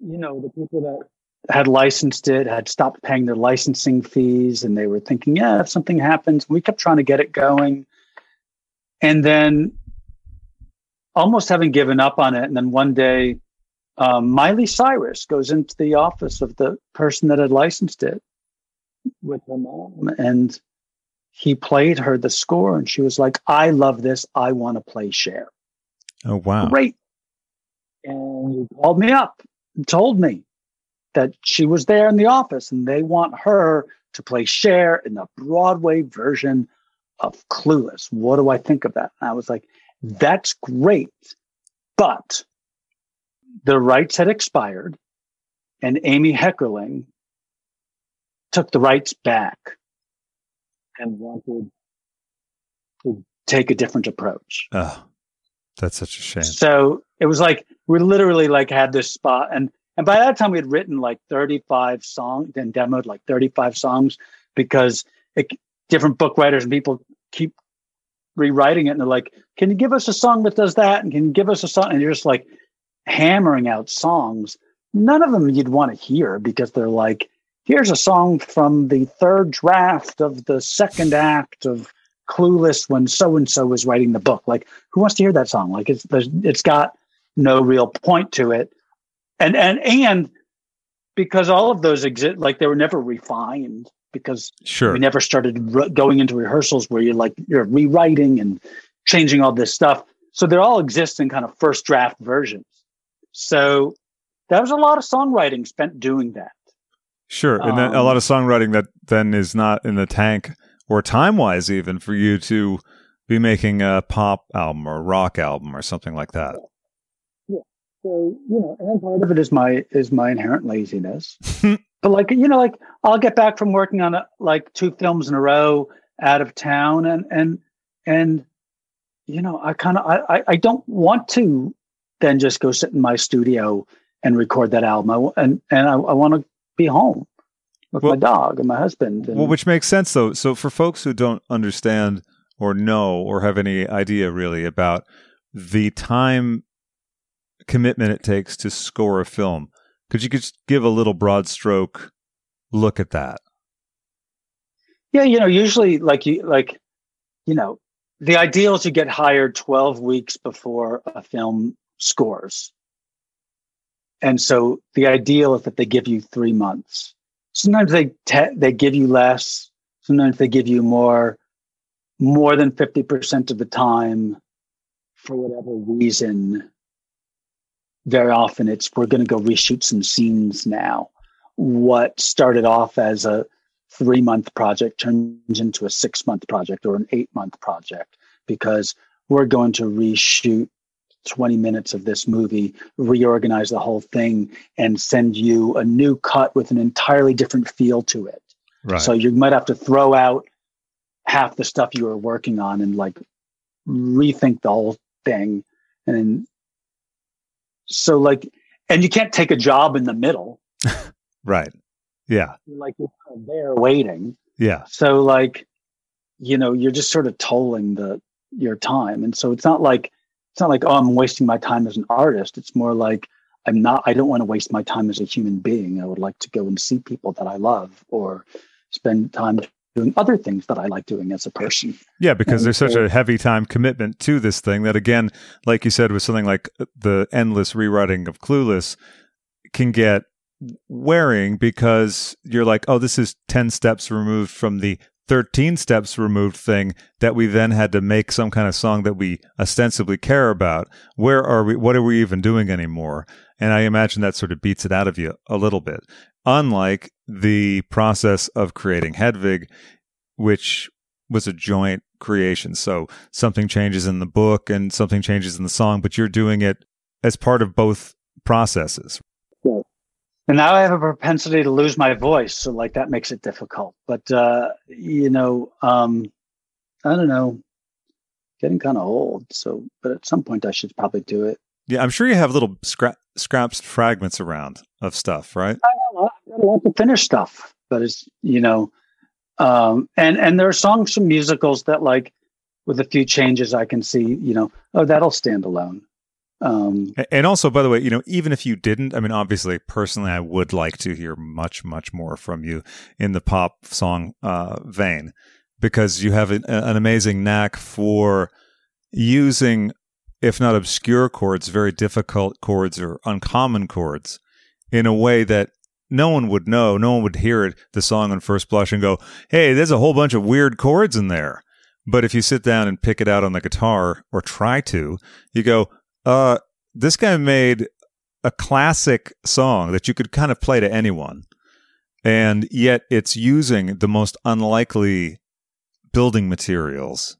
you know, the people that had licensed it had stopped paying their licensing fees, and they were thinking, yeah, if something happens, we kept trying to get it going, and then almost having given up on it. And then one day, um, Miley Cyrus goes into the office of the person that had licensed it with her mom, and he played her the score, and she was like, "I love this. I want to play Cher." Oh wow! Great. And he called me up and told me that she was there in the office, and they want her to play Cher in the Broadway version of Clueless. What do I think of that? And I was like, that's great. But the rights had expired, and Amy Heckerling took the rights back and wanted to take a different approach. Oh, that's such a shame. So it was like we literally like had this spot and And by that time, we had written like 35 songs and demoed like 35 songs because it, different book writers and people keep rewriting it. And they're like, can you give us a song that does that? And can you give us a song? And you're just like hammering out songs. None of them you'd want to hear because they're like, here's a song from the third draft of the second act of Clueless when so and so was writing the book. Like, who wants to hear that song? Like, it's it's got no real point to it and and and because all of those exist like they were never refined because sure. we never started re- going into rehearsals where you're like you're rewriting and changing all this stuff. So they all exist in kind of first draft versions. So that was a lot of songwriting spent doing that. Sure. And then a lot of um, songwriting that then is not in the tank or time wise even for you to be making a pop album or rock album or something like that so you know, and part of it is my is my inherent laziness. but like you know, like I'll get back from working on a, like two films in a row out of town, and and and you know, I kind of I I don't want to then just go sit in my studio and record that album. I, and and I, I want to be home with well, my dog and my husband. And, well, which makes sense though. So for folks who don't understand or know or have any idea really about the time commitment it takes to score a film. Could you just give a little broad stroke look at that? Yeah, you know, usually like you like, you know, the ideal is to get hired 12 weeks before a film scores. And so the ideal is that they give you three months. Sometimes they te- they give you less. Sometimes they give you more. More than 50% of the time, for whatever reason, very often it's we're going to go reshoot some scenes now. What started off as a three month project turns into a six month project or an eight month project because we're going to reshoot 20 minutes of this movie, reorganize the whole thing, and send you a new cut with an entirely different feel to it. Right. So you might have to throw out half the stuff you were working on and like rethink the whole thing and so like, and you can't take a job in the middle. right. Yeah. Like you're there waiting. Yeah. So like, you know, you're just sort of tolling the your time. And so it's not like it's not like, oh, I'm wasting my time as an artist. It's more like I'm not I don't want to waste my time as a human being. I would like to go and see people that I love or spend time doing other things that I like doing as a person. Yeah, because and there's so, such a heavy time commitment to this thing that, again, like you said, with something like the endless rewriting of Clueless, can get wearing because you're like, oh, this is 10 steps removed from the 13 steps removed thing that we then had to make some kind of song that we ostensibly care about. Where are we? What are we even doing anymore? And I imagine that sort of beats it out of you a little bit unlike the process of creating Hedwig, which was a joint creation. So something changes in the book and something changes in the song, but you're doing it as part of both processes. Right. And now I have a propensity to lose my voice, so like that makes it difficult. But uh, you know, um, I don't know, getting kind of old. So, but at some point I should probably do it. Yeah, I'm sure you have little scrap scraps fragments around of stuff, right? I got a lot to finish stuff, but it's you know, um, and and there are songs from musicals that like with a few changes I can see, you know, oh that'll stand alone. Um, and also, by the way, you know, even if you didn't, I mean, obviously, personally, I would like to hear much, much more from you in the pop song uh, vein because you have an, an amazing knack for using if not obscure chords, very difficult chords or uncommon chords in a way that no one would know. No one would hear it, the song on first blush and go, Hey, there's a whole bunch of weird chords in there. But if you sit down and pick it out on the guitar or try to, you go, uh, this guy made a classic song that you could kind of play to anyone. And yet it's using the most unlikely building materials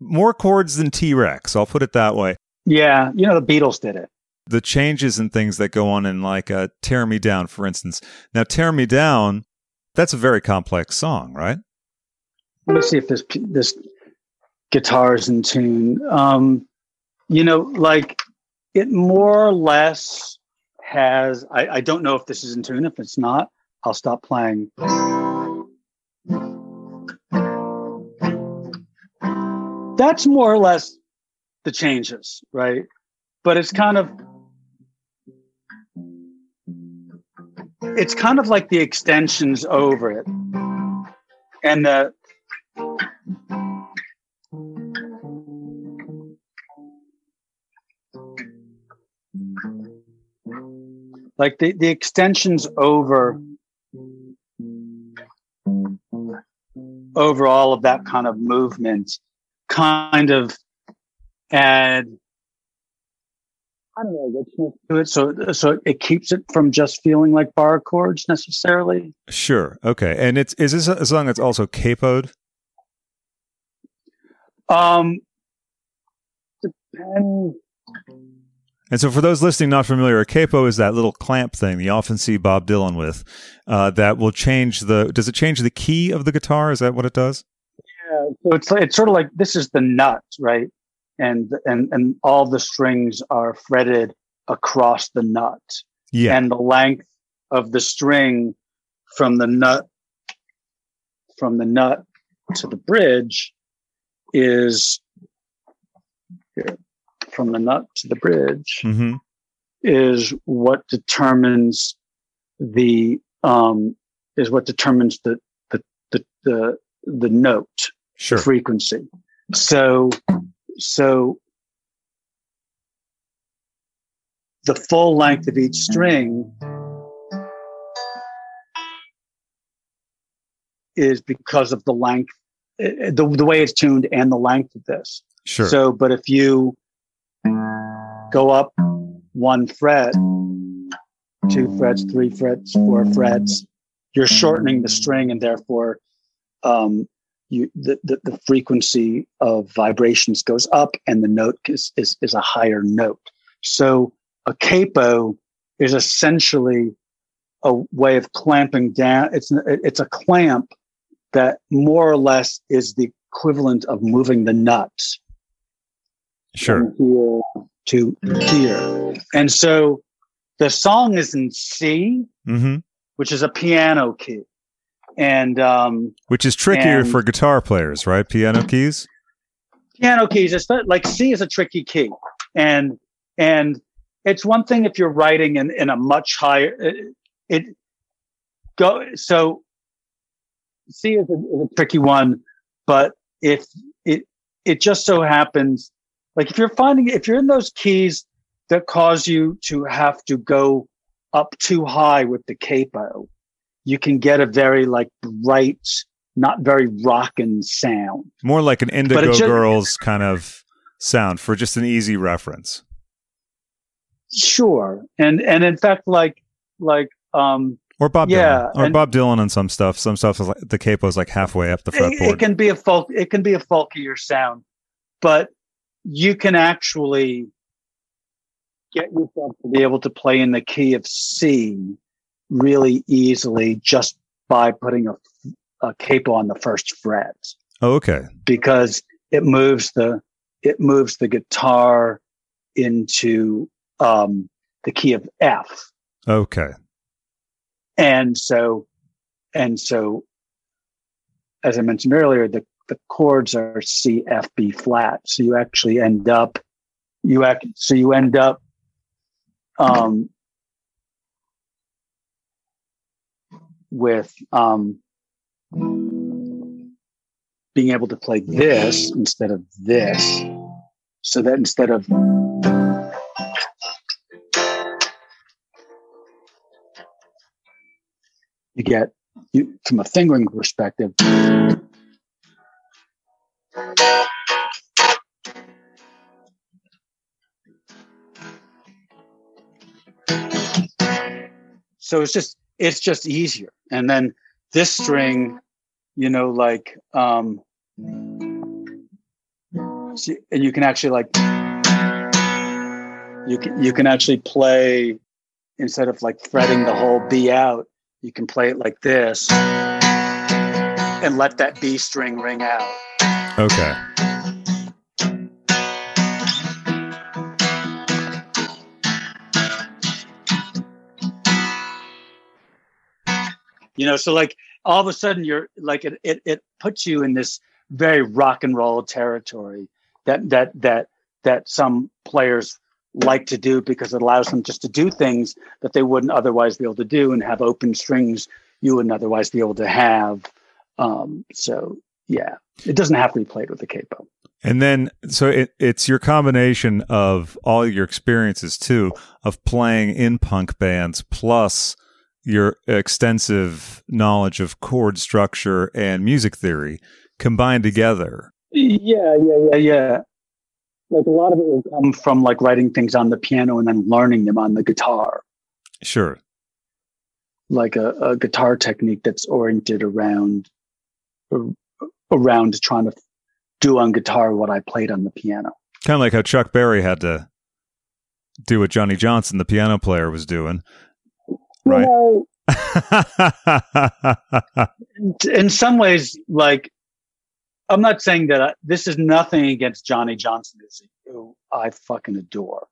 more chords than T Rex. I'll put it that way. Yeah, you know the Beatles did it. The changes and things that go on in like uh, "Tear Me Down," for instance. Now, "Tear Me Down," that's a very complex song, right? Let me see if this this guitar's in tune. Um, you know, like it more or less has I, I don't know if this is in tune. If it's not, I'll stop playing. That's more or less the changes, right? But it's kind of it's kind of like the extensions over it. And the like the, the extensions over over all of that kind of movement kind of add I don't know richness to it, so so it keeps it from just feeling like bar chords necessarily. Sure. Okay. And it's is this a song that's also capoed? Um, depends. And so, for those listening not familiar, a capo is that little clamp thing you often see Bob Dylan with. Uh, that will change the. Does it change the key of the guitar? Is that what it does? So it's it's sort of like this is the nut, right? And and and all the strings are fretted across the nut. Yeah. And the length of the string from the nut from the nut to the bridge is here, from the nut to the bridge hmm is what determines the um is what determines the the the the, the note Sure. frequency so so the full length of each string is because of the length eh, the, the way it's tuned and the length of this Sure. so but if you go up one fret two frets three frets four frets you're shortening the string and therefore um, you the, the, the frequency of vibrations goes up and the note is, is, is a higher note. So a capo is essentially a way of clamping down. It's, it's a clamp that more or less is the equivalent of moving the nuts sure. from here to here. And so the song is in C, hmm which is a piano key. And um, Which is trickier And- for guitar players, right? Piano keys. piano keys it's not- like c is a tricky key and and it's one thing if you're writing in, in a much higher it, it go so c is a, is a tricky one but if it it just so happens like if you're finding if you're in those keys that cause you to have to go up too high with the capo you can get a very like bright not very rockin' sound More like an Indigo just- Girls kind of sound for just an easy reference. Sure, and and in fact, like like um, Or Bob Yeah, Dylan. Or and- Bob Dylan on some stuff. Some stuff is like the capo is like halfway up the it, fretboard. it can be a folk, it can be a folkier sound, but you can actually get yourself to be able to play in the key of C really easily just by putting a, a capo on the first fret oh, okay. because it moves the it moves the guitar into um, the key of F. Okay. and so and so as i mentioned earlier the the chords are c f b flat so you actually end up you act so you end up um with um being able to play this instead of this. So that instead of you get you from a fingering perspective so it's just it's just easier and then this string you know like um see, and you can actually like you can you can actually play instead of like fretting the whole b out you can play it like this and let that B string ring out. Okay. You know, so like all of a sudden you're like it it, it puts you in this very rock and roll territory that that that that some players like to do because it allows them just to do things that they wouldn't otherwise be able to do and have open strings you wouldn't otherwise be able to have. Um, so yeah, it doesn't have to be played with the capo. And then, so it, it's your combination of all your experiences too of playing in punk bands plus your extensive knowledge of chord structure and music theory combined together. Yeah, yeah, yeah, yeah. Like a lot of it will come from like writing things on the piano and then learning them on the guitar. Sure. Like a, a guitar technique that's oriented around around trying to do on guitar what I played on the piano. Kind of like how Chuck Berry had to do what Johnny Johnson, the piano player, was doing. Right. You know, in some ways, like, I'm not saying that I, this is nothing against Johnny Johnson, who I fucking adore.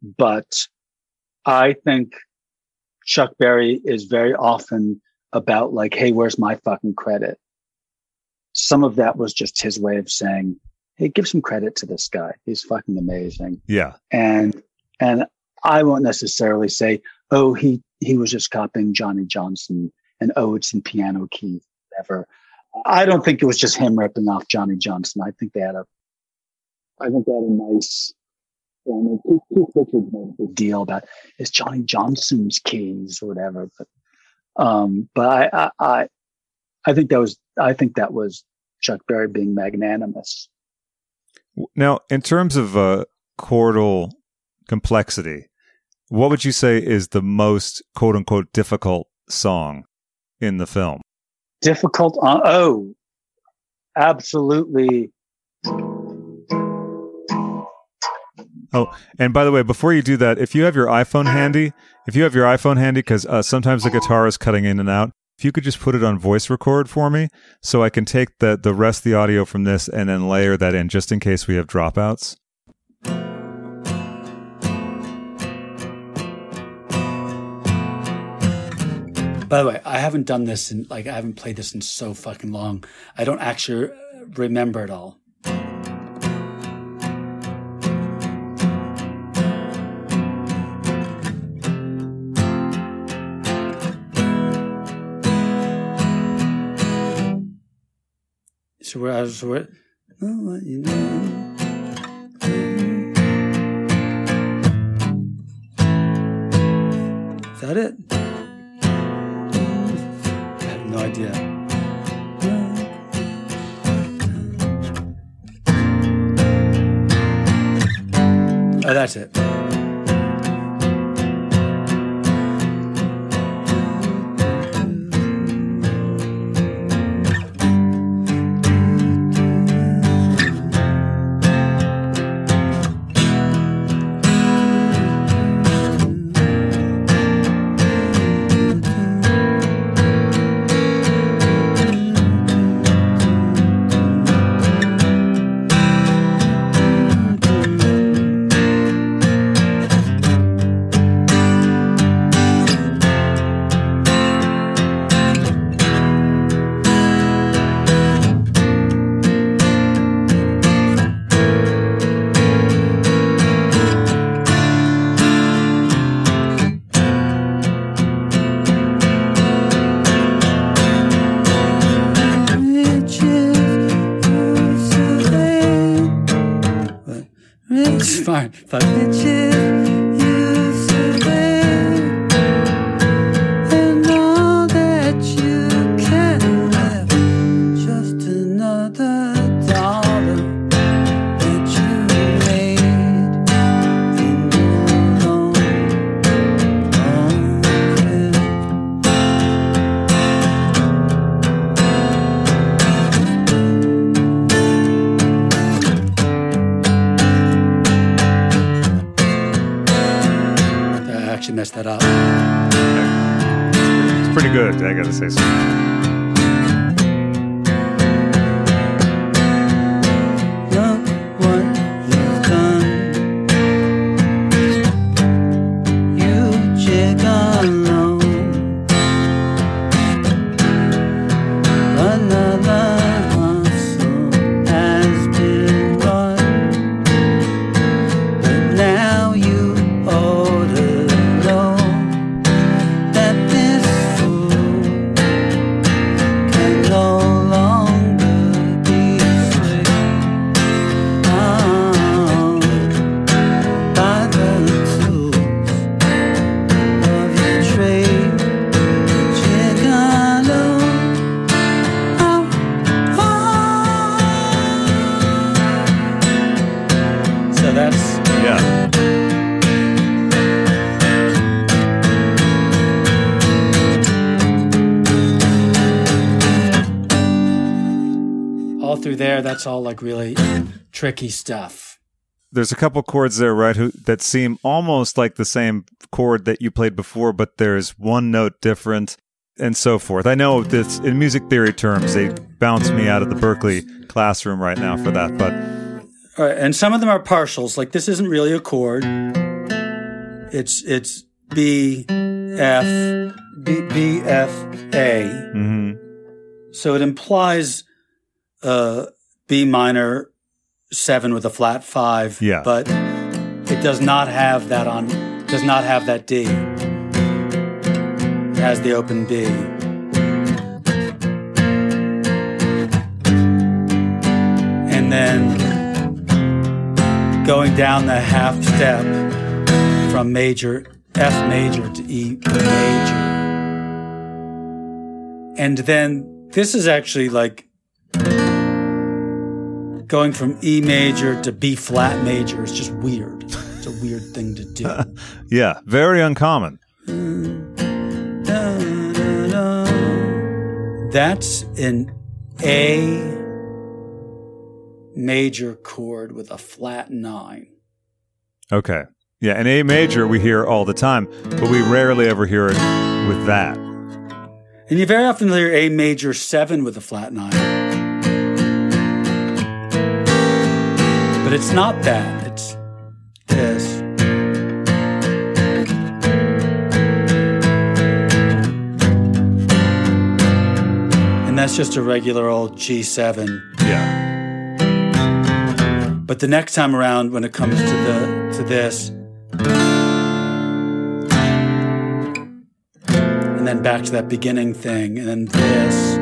But I think Chuck Berry is very often about, like, hey, where's my fucking credit? some of that was just his way of saying, Hey, give some credit to this guy. He's fucking amazing. Yeah. And, and I won't necessarily say, Oh, he, he was just copying Johnny Johnson and oh, it's in piano key, whatever. I don't think it was just him ripping off Johnny Johnson. I think they had a, I think they had a nice, Keith Richards made a big deal about it's Johnny Johnson's keys or whatever. But, um, but I, I, I, I think that was I think that was Chuck Berry being magnanimous. Now, in terms of uh, chordal complexity, what would you say is the most quote unquote difficult song in the film? Difficult? Uh, oh, absolutely. Oh, and by the way, before you do that, if you have your iPhone handy, if you have your iPhone handy, because uh, sometimes the guitar is cutting in and out, if you could just put it on voice record for me so I can take the, the rest of the audio from this and then layer that in just in case we have dropouts. By the way, I haven't done this in like I haven't played this in so fucking long. I don't actually remember it all. So we're, so we're, you know. Is that it? Idea. Oh, that's it. 妈，反正。That's all like really tricky stuff. There's a couple chords there, right, who, that seem almost like the same chord that you played before, but there's one note different and so forth. I know this in music theory terms, they bounce me out of the Berklee classroom right now for that, but All right, and some of them are partials. Like this isn't really a chord. It's it's B F B B F A. mhm. So it implies uh, B minor seven with a flat five. Yeah. But it does not have that on. Does not have that D. It has the open B. And then going down the half step from major F major to E major. And then this is actually like going from E major to B flat major. is just weird. It's a weird thing to do. yeah, very uncommon. That's an A major chord with a flat nine. Okay. Yeah, an A major we hear all the time, but we rarely ever hear it with that. And you very often hear A major seven with a flat nine. But it's not that. It's this. And that's just a regular old G7. Yeah. But the next time around, when it comes to the to this, and then back to that beginning thing, and then this,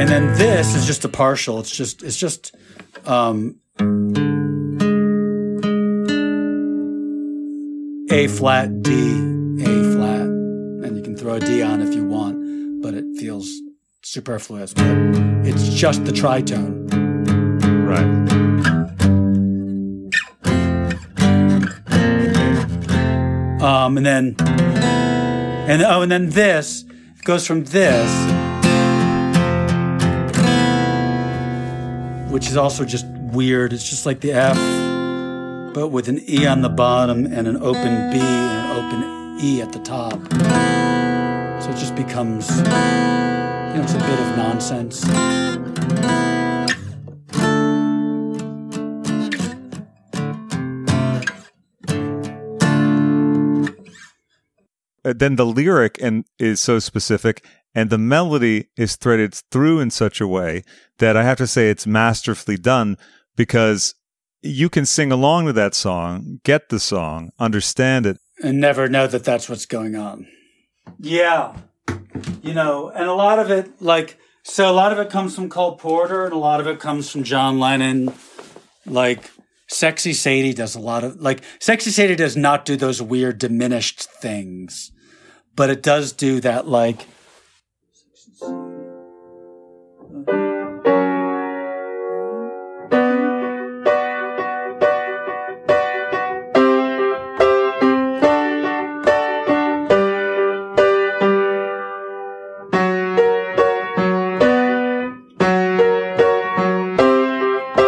and then this is just a partial. It's just it's just um, A flat D A flat, and you can throw a D on if you want, but it feels superfluous. But it's just the tritone. Right. Um, and then, and oh, and then this goes from this, which is also just weird. It's just like the F, but with an E on the bottom and an open B and an open E at the top. So it just becomes, you know, it's a bit of nonsense. Uh, then the lyric and is so specific and the melody is threaded through in such a way that I have to say it's masterfully done because you can sing along to that song, get the song, understand it. and never know that that's what's going on. Yeah. You know, and a lot of it, like, so a lot of it comes from Cole Porter and a lot of it comes from John Lennon. Like, Sexy Sadie does a lot of, like, Sexy Sadie does not do those weird diminished things, but it does do that, like,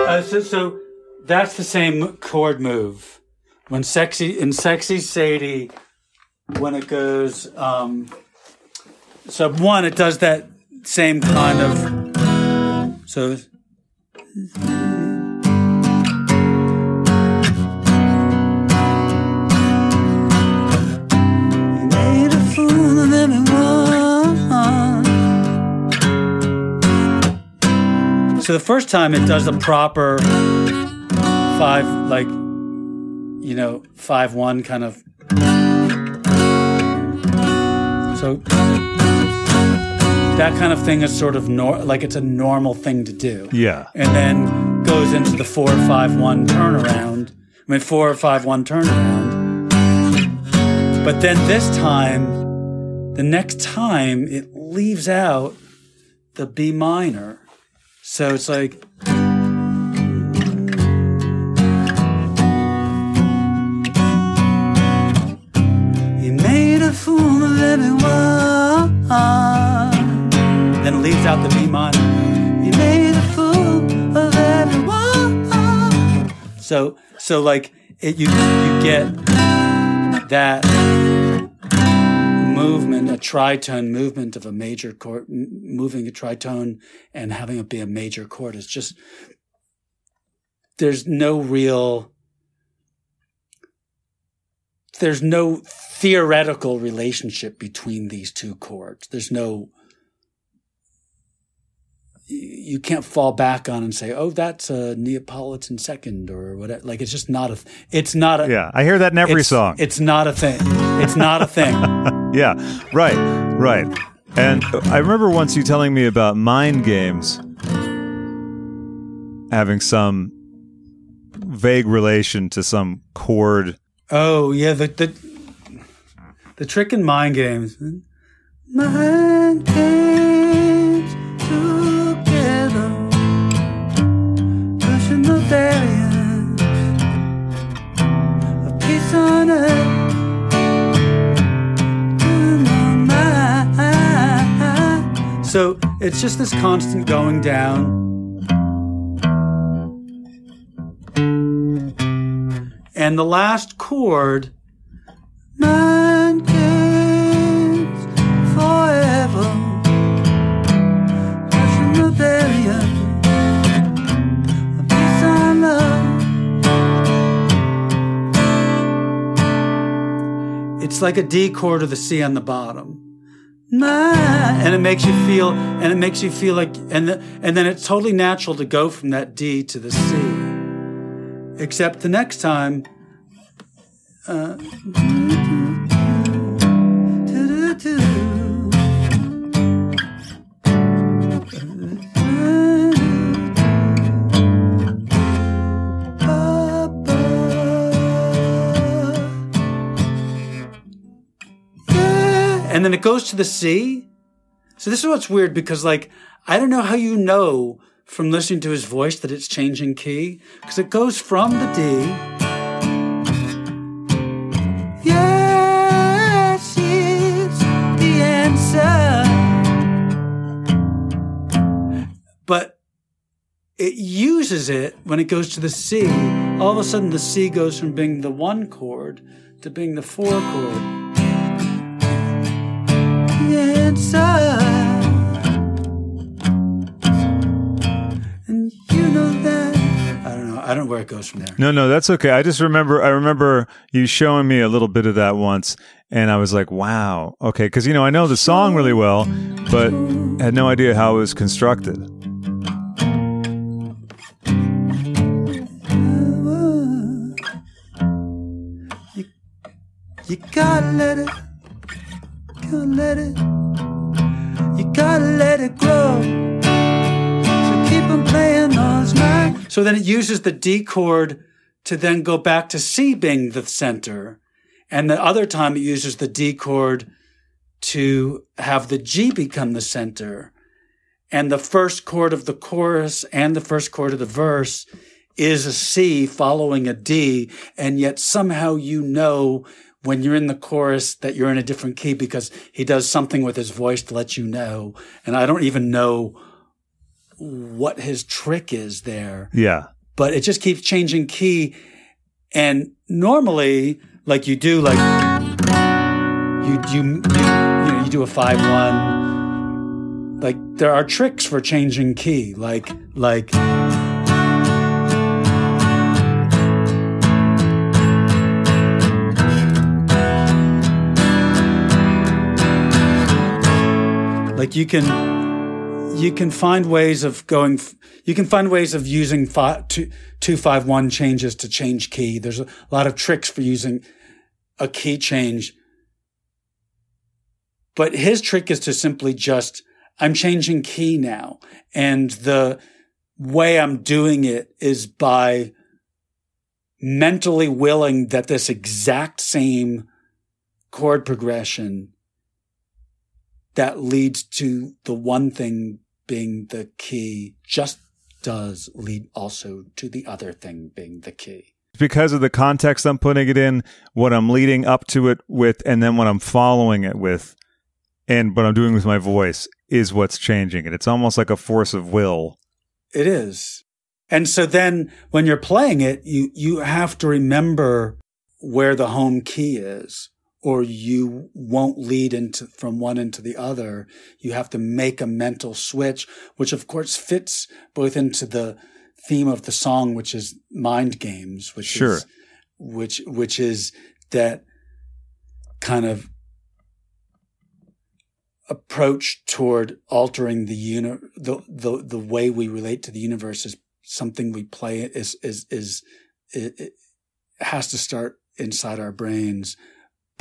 Uh, so, so that's the same chord move. When sexy in sexy Sadie, when it goes, um, so one, it does that same kind of. So. So the first time it does the proper five, like, you know, five one kind of. So that kind of thing is sort of nor- like it's a normal thing to do. Yeah. And then goes into the four five one turnaround. I mean, four or five one turnaround. But then this time, the next time, it leaves out the B minor. So it's like. out the B minor. You made a fool of everyone. So, so like it, you you get that movement, a tritone movement of a major chord, moving a tritone and having it be a major chord is just there's no real there's no theoretical relationship between these two chords. There's no you can't fall back on and say, "Oh, that's a Neapolitan second or whatever." Like it's just not a. It's not a. Yeah, I hear that in every it's, song. It's not a thing. It's not a thing. yeah, right, right. And I remember once you telling me about mind games having some vague relation to some chord. Oh yeah, the the the trick in mind games. Mind games pushing of peace on earth. to my mind. So it's just this constant going down. And the last chord, It's like a D chord of the C on the bottom. My, and it makes you feel, and it makes you feel like, and the, and then it's totally natural to go from that D to the C. Except the next time, uh, then it goes to the C. So this is what's weird because like I don't know how you know from listening to his voice that it's changing key because it goes from the D. Yes, is the answer. But it uses it when it goes to the C. All of a sudden, the C goes from being the one chord to being the four chord. The. And you know that. I don't know. I don't know where it goes from there. No, no, that's okay. I just remember, I remember you showing me a little bit of that once, and I was like, wow, okay, because you know I know the song really well, but had no idea how it was constructed. You, you gotta let it, gotta let it, gotta let it grow. So keep on playing those nights. So then it uses the D chord to then go back to C being the center. And the other time it uses the D chord to have the G become the center. And the first chord of the chorus and the first chord of the verse is a C following a D. And yet somehow you know when you're in the chorus that you're in a different key because he does something with his voice to let you know. And I don't even know what his trick is there Yeah. but it just keeps changing key. And normally, like you do, like you you you, you, know, you do a five one. Like there are tricks for changing key, like like. Like you can you can find ways of going you can find ways of using five, two, 251 changes to change key. There's a lot of tricks for using a key change. But his trick is to simply just i'm changing key now and the way i'm doing it is by mentally willing that this exact same chord progression that leads to the one thing being the key just does lead also to the other thing being the key. Because of the context I'm putting it in, what I'm leading up to it with, and then what I'm following it with, and what I'm doing with my voice is what's changing it. It's almost like a force of will. It is. And so then when you're playing it, you, you have to remember where the home key is or you won't lead into from one into the other. You have to make a mental switch, which of course fits both into the theme of the song, which is mind games, which Sure. is, which, which is that kind of approach toward altering the uni- the, the the way we relate to the universe is something we play is is is it, it has to start inside our brains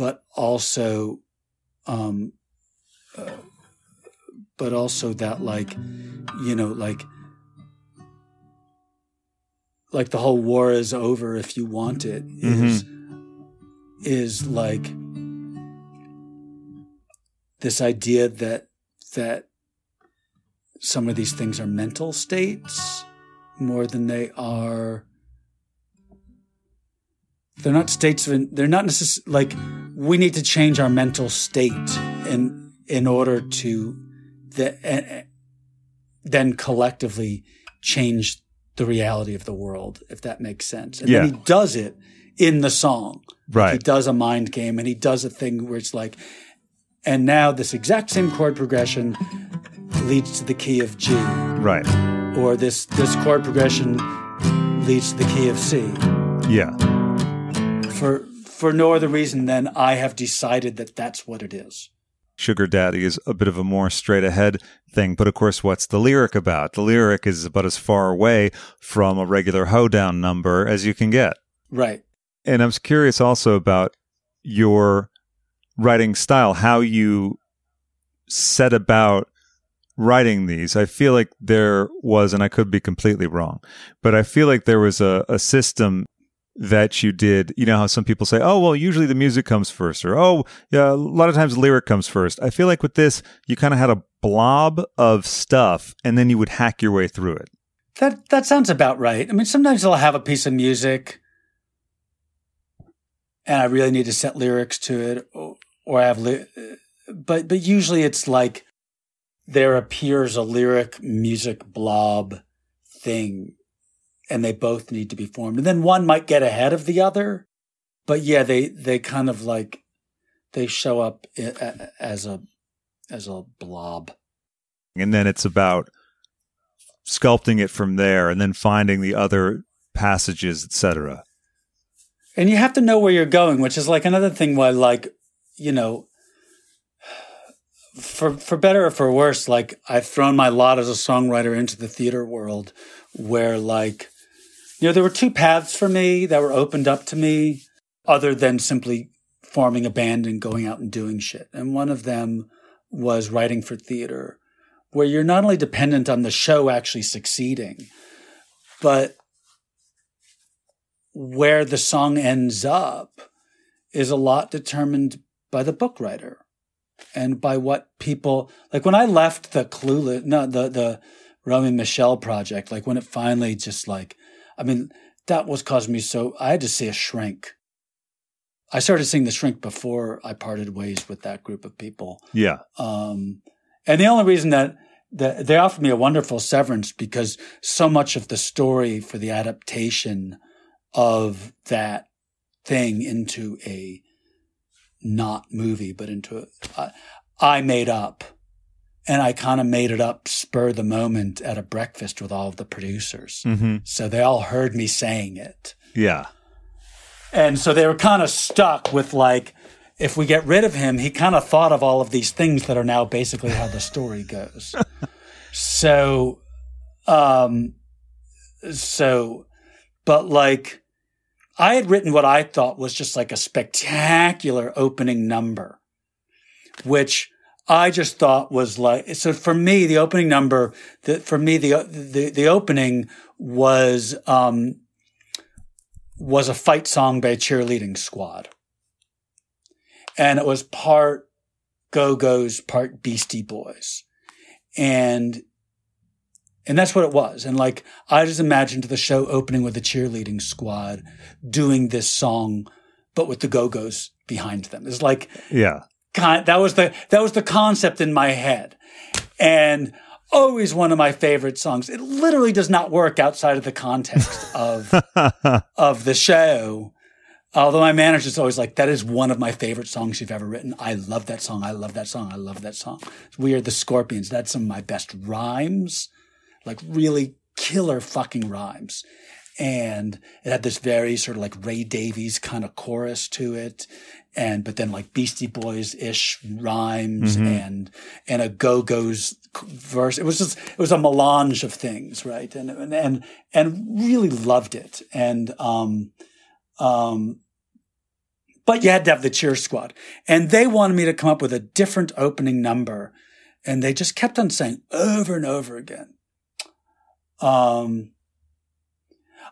but also um uh, but also that like you know like like the whole war is over if you want it is is like this idea that that some of these things are mental states more than they are they're not states of they're not necessarily like we need to change our mental state in in order to the, then collectively change the reality of the world if that makes sense and then he does it in the song right he does a mind game and he does a thing where it's like, and now this exact same chord progression leads to the key of G, Right. or this this chord progression leads to the key of C. Yeah. For for no other reason than I have decided that that's what it is. Sugar Daddy is a bit of a more straight ahead thing, but of course, what's the lyric about? The lyric is about as far away from a regular hoedown number as you can get. Right. And I was curious also about your writing style, how you set about writing these. I feel like there was, and I could be completely wrong, but I feel like there was a, a system that you did. You know how some people say, oh, well, usually the music comes first, or oh, yeah, a lot of times the lyric comes first. I feel like with this, you kind of had a blob of stuff and then you would hack your way through it. That that sounds about right. I mean, sometimes I'll have a piece of music and I really need to set lyrics to it, or, or I have, li- but but usually it's like there appears a lyric music blob thing, and they both need to be formed, and then one might get ahead of the other, but yeah, they they kind of like they show up as a as a blob. and then it's about sculpting it from there and then finding the other passages etc And you have to know where you're going, which is like another thing why like, you know, for for better or for worse, like I've thrown my lot as a songwriter into the theater world where like you know, there were two paths for me that were opened up to me other than simply forming a band and going out and doing shit. And one of them was writing for theater, where you're not only dependent on the show actually succeeding, but where the song ends up is a lot determined by the book writer and by what people like when I left the clueless no the the Romy Michele project like when it finally just like I mean that was causing me so I had to see a shrink. I started seeing the shrink before I parted ways with that group of people. Yeah. Um, and the only reason that, that they offered me a wonderful severance because so much of the story for the adaptation of that thing into a not movie, but into a, I, I made up. And I kind of made it up spur of the moment at a breakfast with all of the producers. hmm So they all heard me saying it. yeah And so they were kind of stuck with like, if we get rid of him, he kind of thought of all of these things that are now basically how the story goes. so, um, so, but like, I had written what I thought was just like a spectacular opening number, which I just thought was like, so for me, the opening number, the, for me, the, the, the opening was, um, was a fight song by a cheerleading squad. And it was part Go Go's, part Beastie Boys. And and that's what it was. And like I just imagined the show opening with a cheerleading squad doing this song, but with the Go Go's behind them. It's like yeah kind that was the that was the concept in my head and always one of my favorite songs. It literally does not work outside of the context of of the show. Although my manager's always like, that is one of my favorite songs you've ever written. I love that song. I love that song. I love that song. We are the Scorpions. That's some of my best rhymes, like really killer fucking rhymes. And it had this very sort of like Ray Davies kind of chorus to it. And, but then like Beastie Boys ish rhymes Mhm. and, and a Go-Go's verse. It was just, it was a melange of things, right? And, and, and, and really loved it. And, um, um, but you had to have the cheer squad. And they wanted me to come up with a different opening number. And they just kept on saying over and over again. Um,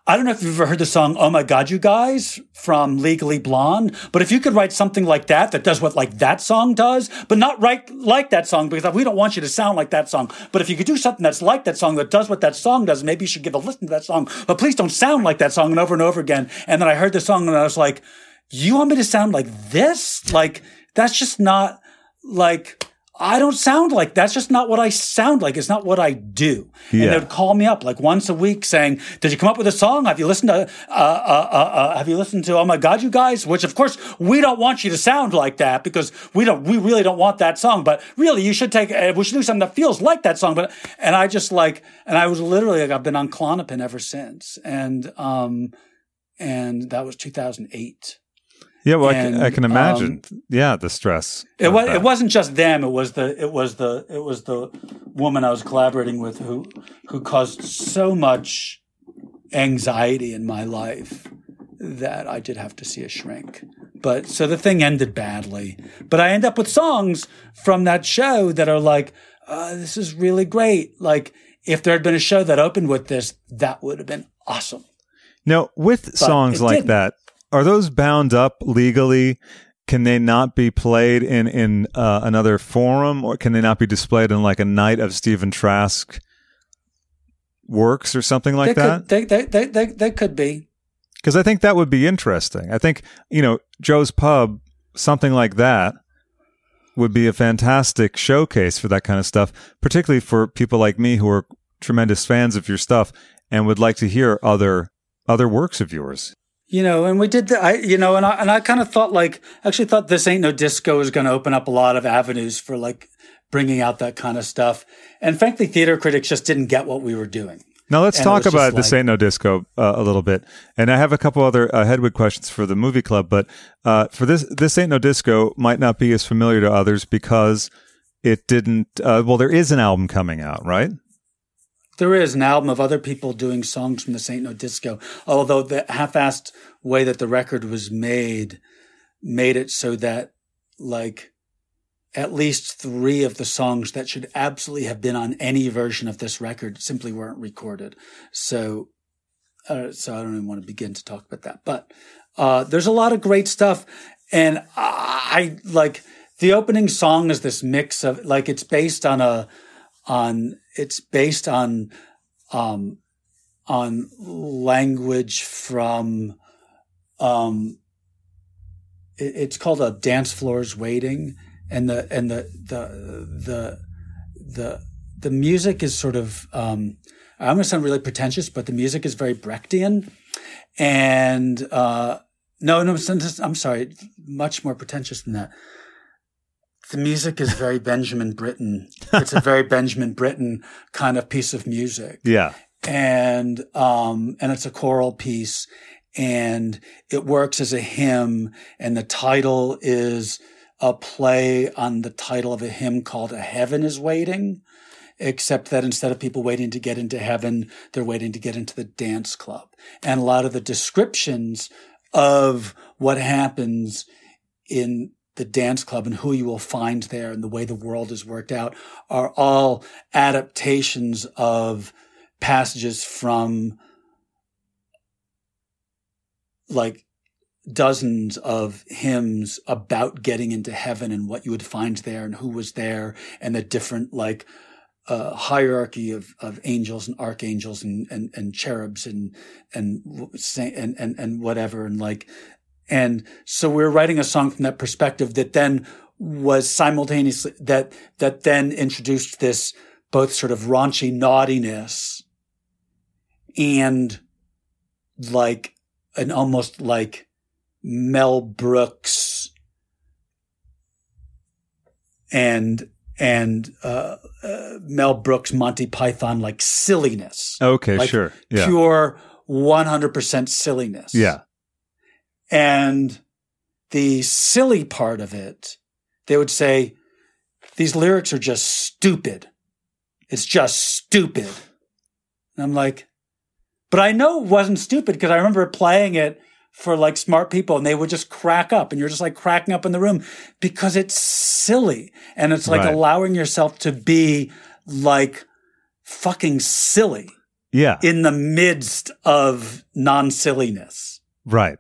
I don't know if you've ever heard the song "Oh My God, You Guys" from Legally Blonde, but if you could write something like that that does what like that song does, but not write like that song because we don't want you to sound like that song. But if you could do something that's like that song that does what that song does, maybe you should give a listen to that song. But please don't sound like that song and over and over again. And then I heard the song and I was like, "You want me to sound like this? Like that's just not like." I don't sound like that's just not what I sound like. It's not what I do. And Yeah. they would call me up like once a week saying, "Did you come up with a song? Have you listened to? Uh, uh, uh, uh, have you listened to? Oh my God, you guys!" Which of course we don't want you to sound like that because we don't. We really don't want that song. But really, you should take. Uh, we should do something that feels like that song. But and I just like, and I was literally like, I've been on Klonopin ever since, and um, and that was 2008. Yeah, well, I, can, And, I can imagine. yeah, the stress. It was. that. It wasn't just them. It was the. It was the. It was the woman I was collaborating with who who caused so much anxiety in my life that I did have to see a shrink. But so the thing ended badly. But I end up with songs from that show that are like, uh, "This is really great." Like if there had been a show that opened with this, that would have been awesome. Now, with songs like didn't. that, are those bound up legally? Can they not be played in in uh, another forum, or can they not be displayed in like a night of Stephen Trask works or something like they that? Could, they, they, they, they, they could be. Because I think that would be interesting. I think you know Joe's Pub, something like that, would be a fantastic showcase for that kind of stuff, particularly for people like me who are tremendous fans of your stuff and would like to hear other other works of yours. You know, and we did the, I, you know, and I, and I kind of thought like, actually thought this ain't no disco is going to open up a lot of avenues for like bringing out that kind of stuff. And frankly, theater critics just didn't get what we were doing. Now let's And talk about this like- ain't no disco uh, a little bit, and I have a couple other uh, Hedwig questions for the movie club. But uh, for this, this ain't no disco might not be as familiar to others because it didn't. Uh, well, there is an album coming out, right? There is an album of other people doing songs from this ain't no disco. Although the half-assed way that the record was made made it so that like at least three of the songs that should absolutely have been on any version of this record simply weren't recorded. So, uh, so I don't even want to begin to talk about that. But uh, there's a lot of great stuff, and I like the opening song is this mix of like it's based on a on it's based on um on language from um it- it's called a dance floors waiting and the and the the the the the music is sort of um I'm to sound really pretentious, but the music is very Brechtian, and uh, no, no, I'm sorry, much more pretentious than that. The music is very Benjamin Britten. It's a very Benjamin Britten kind of piece of music Yeah. and um and it's a choral piece and it works as a hymn and the title is a play on the title of a hymn called a heaven is waiting except that instead of people waiting to get into heaven they're waiting to get into the dance club and a lot of the descriptions of what happens in the dance club and who you will find there and the way the world is worked out are all adaptations of passages from like dozens of hymns about getting into heaven and what you would find there and who was there and the different like uh, hierarchy of, of angels and archangels and, and, and cherubs and, and, and, and, and whatever. And like, and so we're writing a song from that perspective that then was simultaneously, that, that then introduced this both sort of raunchy naughtiness and like an almost like Mel Brooks and and uh, uh, Mel Brooks Monty Python like silliness. Okay, like sure. Yeah. Pure 100% silliness. Yeah. And the silly part of it, they would say, these lyrics are just stupid. It's just stupid. And I'm like, but I know it wasn't stupid because I remember playing it for like smart people and they would just crack up and you're just like cracking up in the room because it's silly. And it's like Right. allowing yourself to be like fucking silly Yeah. in the midst of non silliness. Right.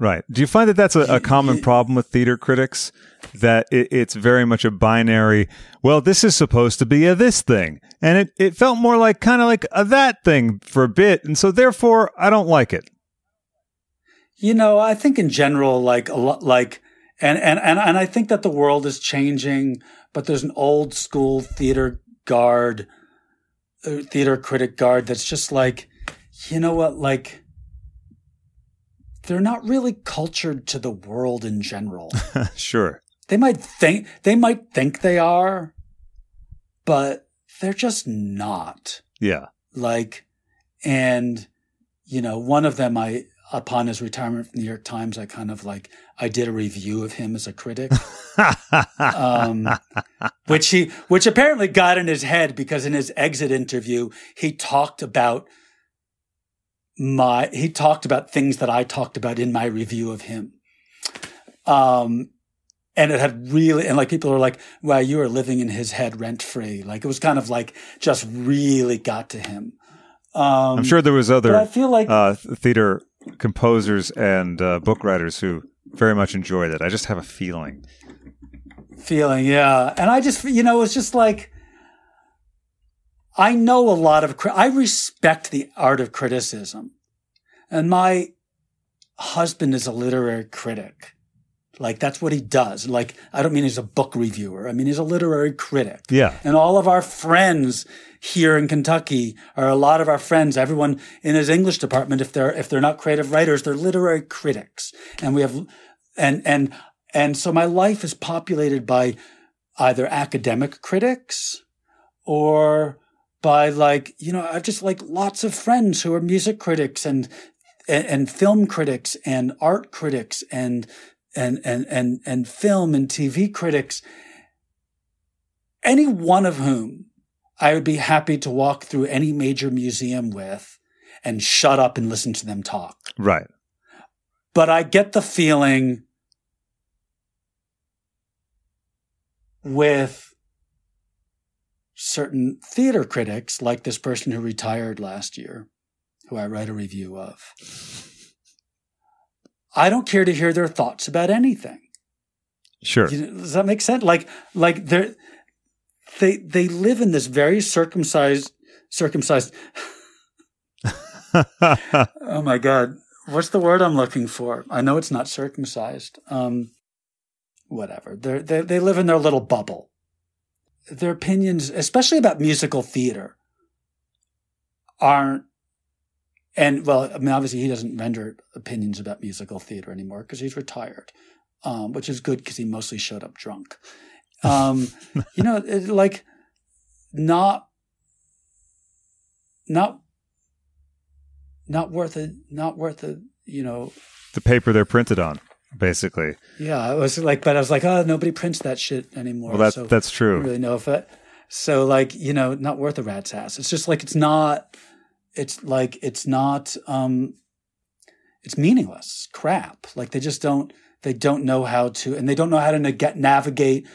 Right. Do you find that that's a, a common problem with theater critics? That it, it's very much a binary, well, this is supposed to be a this thing. And it, it felt more like kind of like a that thing for a bit. And so therefore, I don't like it. You know, I think in general, like a lot, like, and, and, and, and I think that the world is changing, but there's an old school theater guard, uh, theater critic guard that's just like, you know what, like, they're not really cultured to the world in general. sure. they might think, they might think they are, but they're just not. Yeah. like and you know one of them i upon his retirement from the new york times i kind of like i did a review of him as a critic um, which he which apparently got in his head because in his exit interview he talked about my he talked about things that i talked about in my review of him um and it had really and like people were like wow you are living in his head rent free like it was kind of like just really got to him um I'm sure there was other. i feel like uh, theater composers and uh, book writers who very much enjoyed it. I just have a feeling. feeling yeah and i just you know it was just like i know a lot of i respect the art of criticism and my husband is a literary critic like that's what he does like i don't mean he's a book reviewer i mean he's a literary critic Yeah. and all of our friends here in Kentucky are a lot of our friends. Everyone in his English department, if they're if they're not creative writers, they're literary critics. And we have, and and and so my life is populated by either academic critics or by like you know I've just like lots of friends who are music critics and and, and film critics and art critics and and and and and film and TV critics any one of whom I would be happy to walk through any major museum with and shut up and listen to them talk. Right. But I get the feeling with certain theater critics, like this person who retired last year, who I write a review of. I don't care to hear their thoughts about anything. Sure. You know, does that make sense? Like, like they're they they live in this very circumcised circumcised. oh my god, what's the word I'm looking for? I know it's not circumcised. Um, whatever. They're, they they live in their little bubble. Their opinions, especially about musical theater, aren't. And well, I mean, obviously, he doesn't render opinions about musical theater anymore because he's retired um, which is good because he mostly showed up drunk. Um, you know, it, like not, not, not worth it. Not worth it. You know, the paper they're printed on, basically. yeah. I was like, but I was like, oh, nobody prints that shit anymore. Well, that, so that's true. don't really know if it. So like, you know, not worth a rat's ass. It's just like it's not. It's like it's not. um It's meaningless crap. Like they just don't. They don't know how to, and they don't know how to na- navigate.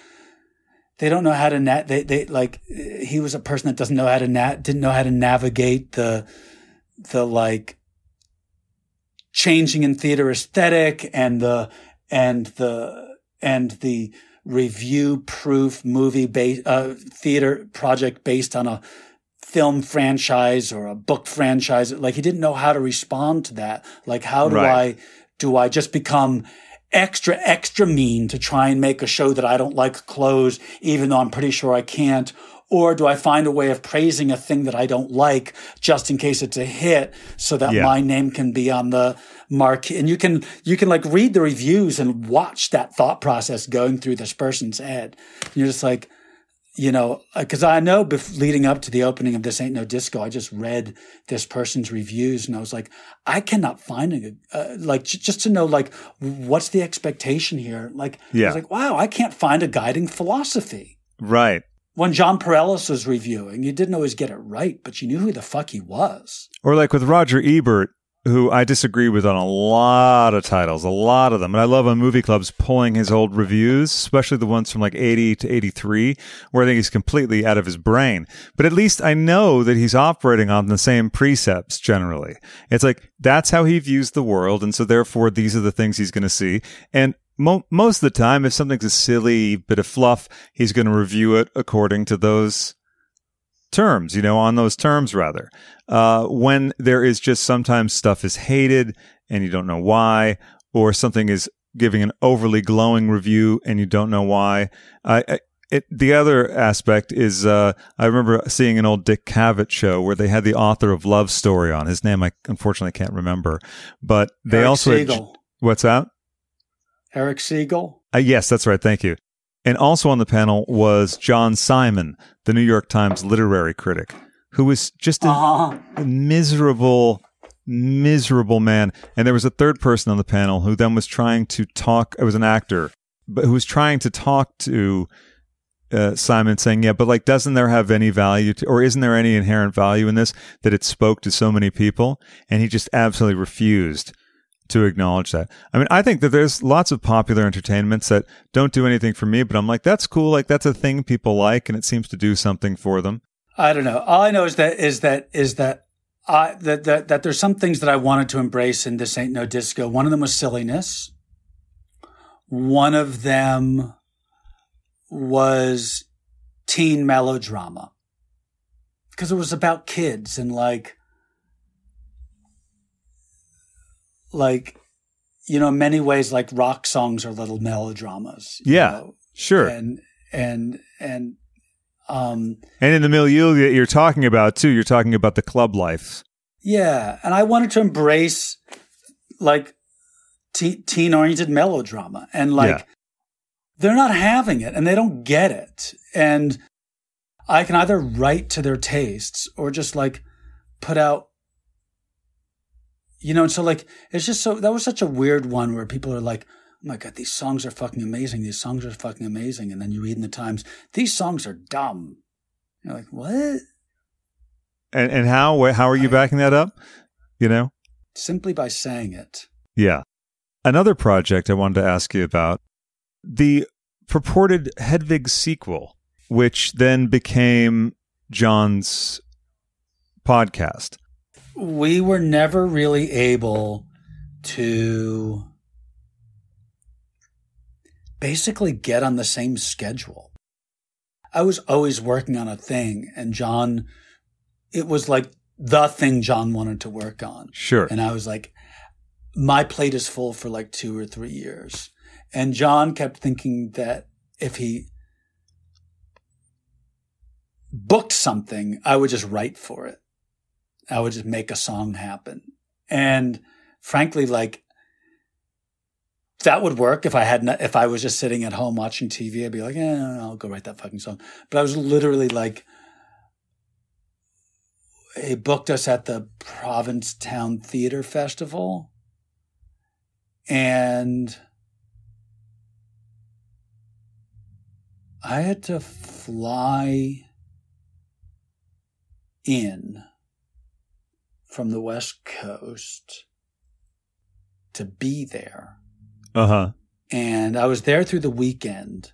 They don't know how to na- they they like he was a person that doesn't know how to na- didn't know how to navigate the the like changing in theater aesthetic and the and the and the review proof movie based uh, theater project based on a film franchise or a book franchise. Like he didn't know how to respond to that. Like how do Right. i do i just become extra extra mean to try and make a show that i don't like close even though i'm pretty sure i can't Or do I find a way of praising a thing that I don't like just in case it's a hit so that Yeah. my name can be on the mark? And you can, you can like read the reviews and watch that thought process going through this person's head. And you're just like, you know, because I know bef- leading up to the opening of This Ain't No Disco, I just read this person's reviews and I was like, I cannot find a, uh, like, j- just to know, like, what's the expectation here? Like, I Yeah. was like, wow, I can't find a guiding philosophy. Right. When John Perellis was reviewing, you didn't always get it right, but you knew who the fuck he was. Or like with Roger Ebert, who I disagree with on a lot of titles, a lot of them. And I love on movie clubs pulling his old reviews, especially the ones from like 80 to 83, where I think he's completely out of his brain. But at least I know that he's operating on the same precepts generally. It's like that's how he views the world. And so therefore, these are the things he's going to see. And mo- most of the time, if something's a silly bit of fluff, he's going to review it according to those terms, you know, on those terms rather. Uh, when there is just sometimes stuff is hated and you don't know why, or something is giving an overly glowing review and you don't know why. I, I it, the other aspect is uh, I remember seeing an old Dick Cavett show where they had the author of Love Story on. His name I unfortunately can't remember, but they Erich also Segal. what's that? Erich Segal. Uh, yes, that's right. Thank you. And also on the panel was John Simon, the New York Times literary critic, who was just a Uh-huh. miserable, miserable man. And there was a third person on the panel who then was trying to talk. It was an actor, but who was trying to talk to uh, Simon, saying, "Yeah, but like, doesn't there have any value, to, or isn't there any inherent value in this that it spoke to so many people?" And he just absolutely refused to acknowledge that. I mean, I think that there's lots of popular entertainments that don't do anything for me, but I'm like, that's cool. Like that's a thing people like, and it seems to do something for them. I don't know. All I know is that is that is that I that that that there's some things that I wanted to embrace in this ain't no disco. One of them was silliness. One of them was teen melodrama because it was about kids and like like you know in many ways like rock songs are little melodramas Yeah, know? Sure. and and and um And in the milieu that you're talking about too, you're talking about the club life. Yeah, and I wanted to embrace like te- teen-oriented melodrama, and like Yeah. they're not having it, and they don't get it, and I can either write to their tastes or just like put out, you know. And so like it's just so that was such a weird one where people are like. Oh my god, these songs are fucking amazing. These songs are fucking amazing. And then you read in the Times, these songs are dumb. You're like, what? And and how how are you backing that up? You know? Simply by saying it. Yeah. Another project I wanted to ask you about the purported Hedwig sequel, which then became John's podcast. We were never really able to basically get on the same schedule. I was always working on a thing, and John, it was like the thing John wanted to work on. Sure. And I was like, my plate is full for like two or three years. And John kept thinking that if he booked something, I would just write for it. I would just make a song happen. And frankly, like that would work if I had not, if I was just sitting at home watching TV. I'd be like, yeah, I'll go write that fucking song. But I was literally like, he booked us at the Provincetown Theater Festival. And I had to fly in from the West Coast to be there. Uh huh. And I was there through the weekend.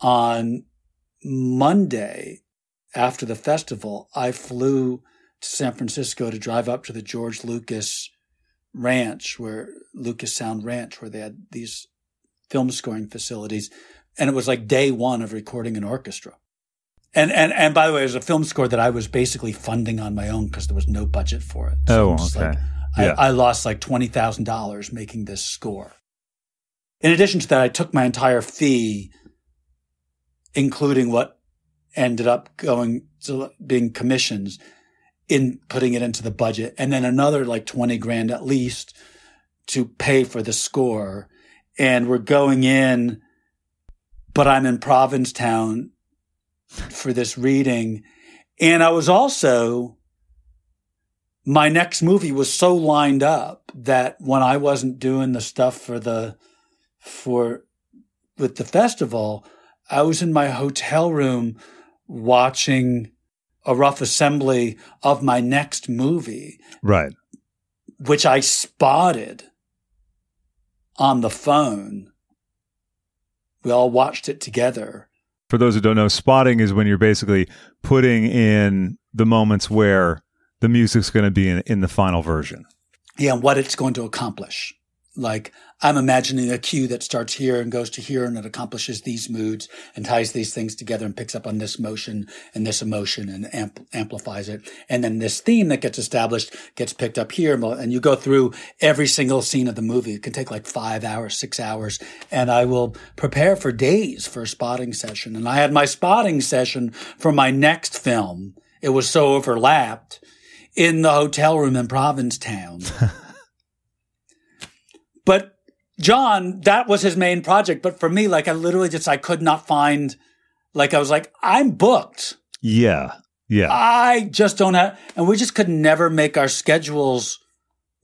On Monday, after the festival, I flew to San Francisco to drive up to the George Lucas Ranch, where Lucas Sound Ranch, where they had these film scoring facilities. And it was like day one of recording an orchestra. And, and, and by the way, it was a film score that I was basically funding on my own because there was no budget for it. Oh, I'm okay. like, Yeah. I, I lost like $20,000 making this score. In addition to that, I took my entire fee, including what ended up going to being commissions in putting it into the budget and then another like 20 grand at least to pay for the score. And we're going in, but I'm in Provincetown for this reading. And I was also, my next movie was so lined up that when I wasn't doing the stuff for the, for, with the festival, I was in my hotel room watching a rough assembly of my next movie. Right. Which I spotted on the phone. We all watched it together. For those who don't know, spotting is when you're basically putting in the moments where the music's going to be in, in the final version. Yeah, and what it's going to accomplish. Like I'm imagining a cue that starts here and goes to here and it accomplishes these moods and ties these things together and picks up on this motion and this emotion and amp- amplifies it. And then this theme that gets established gets picked up here and you go through every single scene of the movie. It can take like five hours, six hours. And I will prepare for days for a spotting session. And I had my spotting session for my next film. It was so overlapped in the hotel room in Provincetown. But John, that was his main project. But for me, like I literally just I could not find like I was like, I'm booked. Yeah. Yeah. I just don't have and we just could never make our schedules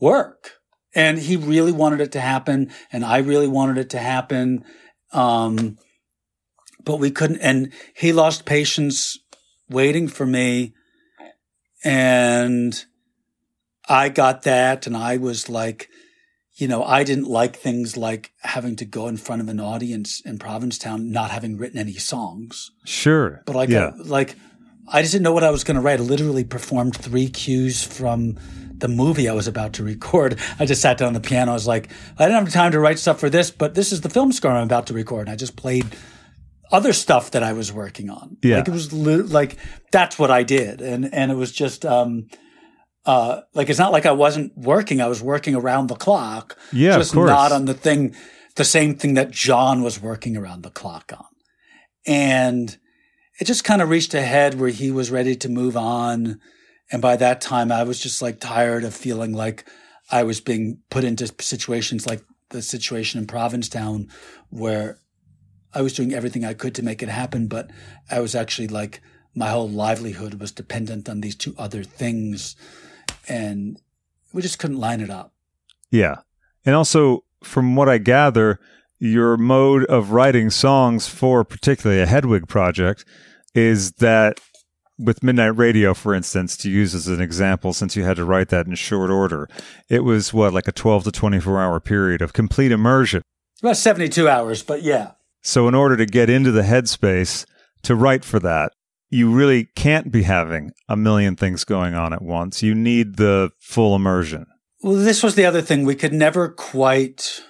work. And he really wanted it to happen, and I really wanted it to happen. Um, but we couldn't and he lost patience waiting for me. And I got that, and I was like, you know, I didn't like things like having to go in front of an audience in Provincetown, not having written any songs. Sure. But like, yeah. I, like, I just didn't know what I was going to write. I literally performed three cues from the movie I was about to record. I just sat down on the piano. I was like, I didn't have time to write stuff for this, but this is the film score I'm about to record. And I just played other stuff that I was working on. Yeah. Like it was li- like, that's what I did. And, and it was just, um, uh, like it's not like I wasn't working. I was working around the clock. Yeah, just of course. not on the thing, the same thing that John was working around the clock on. And it just kind of reached a head where he was ready to move on. And by that time, I was just like tired of feeling like I was being put into situations like the situation in Provincetown where I was doing everything I could to make it happen, but I was actually like my whole livelihood was dependent on these two other things and we just couldn't line it up. Yeah. And also, from what I gather, your mode of writing songs for particularly a Hedwig project is that with Midnight Radio, for instance, to use as an example, since you had to write that in short order, it was what, like a 12 to 24 hour period of complete immersion. About 72 hours, but yeah. So, in order to get into the headspace to write for that, you really can't be having a million things going on at once. You need the full immersion. Well, this was the other thing. We could never quite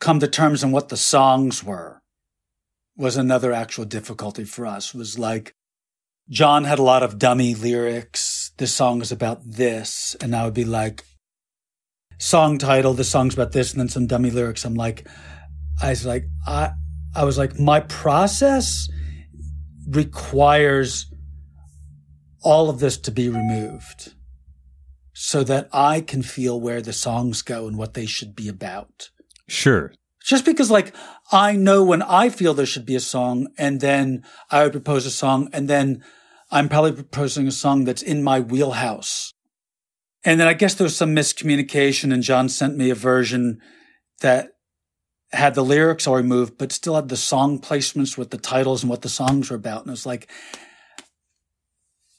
come to terms on what the songs were was another actual difficulty for us was like John had a lot of dummy lyrics. This song is about this. And I would be like, song title, the song's about this, and then some dummy lyrics. I'm like, I was like, I, I was like, my process requires all of this to be removed so that I can feel where the songs go and what they should be about. Sure. Just because, like, I know when I feel there should be a song, and then I would propose a song, and then I'm probably proposing a song that's in my wheelhouse. And then I guess there was some miscommunication, and John sent me a version that had the lyrics all removed, but still had the song placements with the titles and what the songs were about. And it was like,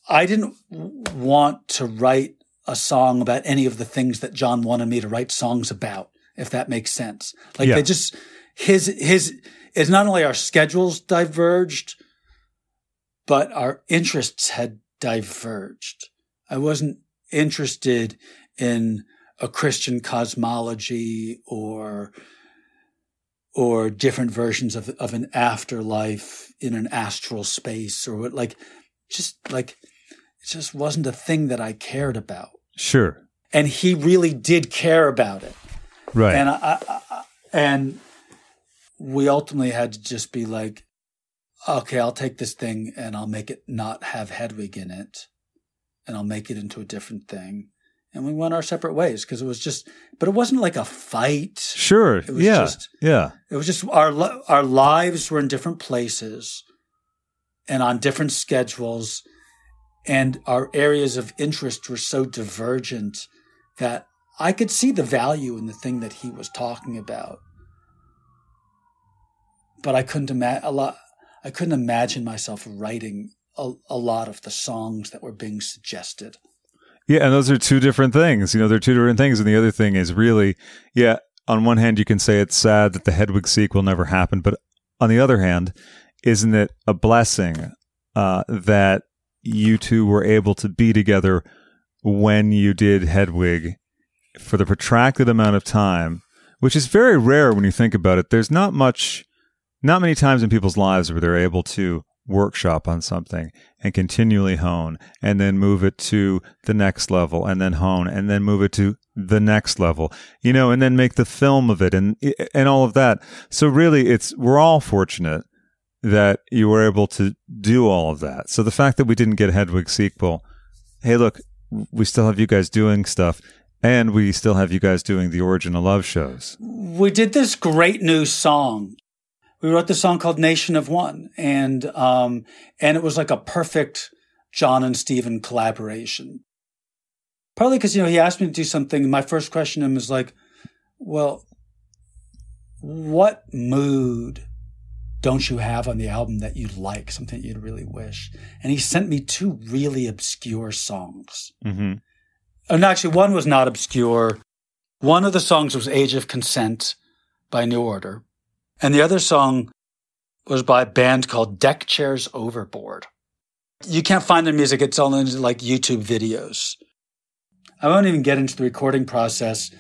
I didn't want to write a song about any of the things that John wanted me to write songs about, if that makes sense. Like Yeah. they just, his, his, it's not only our schedules diverged, but our interests had diverged. I wasn't interested in a Christian cosmology or or different versions of of an afterlife in an astral space or what like just like it just wasn't a thing that I cared about. Sure. And he really did care about it. Right. And I, I, I and we ultimately had to just be like okay, I'll take this thing and I'll make it not have Hedwig in it and I'll make it into a different thing. And we went our separate ways because it was just, but it wasn't like a fight. Sure. It was yeah. just- yeah. It was just our our lives were in different places and on different schedules, and our areas of interest were so divergent that I could see the value in the thing that he was talking about, but I couldn't imagine a lot. I couldn't imagine myself writing a, a lot of the songs that were being suggested. Yeah, and those are two different things. You know, they're two different things. And the other thing is really, yeah, on one hand, you can say it's sad that the Hedwig sequel never happened, but on the other hand, isn't it a blessing uh, that you two were able to be together when you did Hedwig for the protracted amount of time, which is very rare when you think about it. There's not much, not many times in people's lives where they're able to workshop on something and continually hone and then move it to the next level and then hone and then move it to the next level you know and then make the film of it and and all of that so really it's we're all fortunate that you were able to do all of that so the fact that we didn't get a hedwig sequel hey look we still have you guys doing stuff and we still have you guys doing the origin of love shows we did this great new song. We wrote the song called Nation of One and, um, and it was like a perfect John and Stephen collaboration. Partly because, you know, he asked me to do something. My first question to him was like, well, what mood don't you have on the album that you'd like, something you'd really wish? And he sent me two really obscure songs. mm-hmm. And actually, one was not obscure. One of the songs was Age of Consent by New Order. And the other song was by a band called Deck Chairs Overboard. You can't find their music, it's all in like YouTube videos. I won't even get into the recording process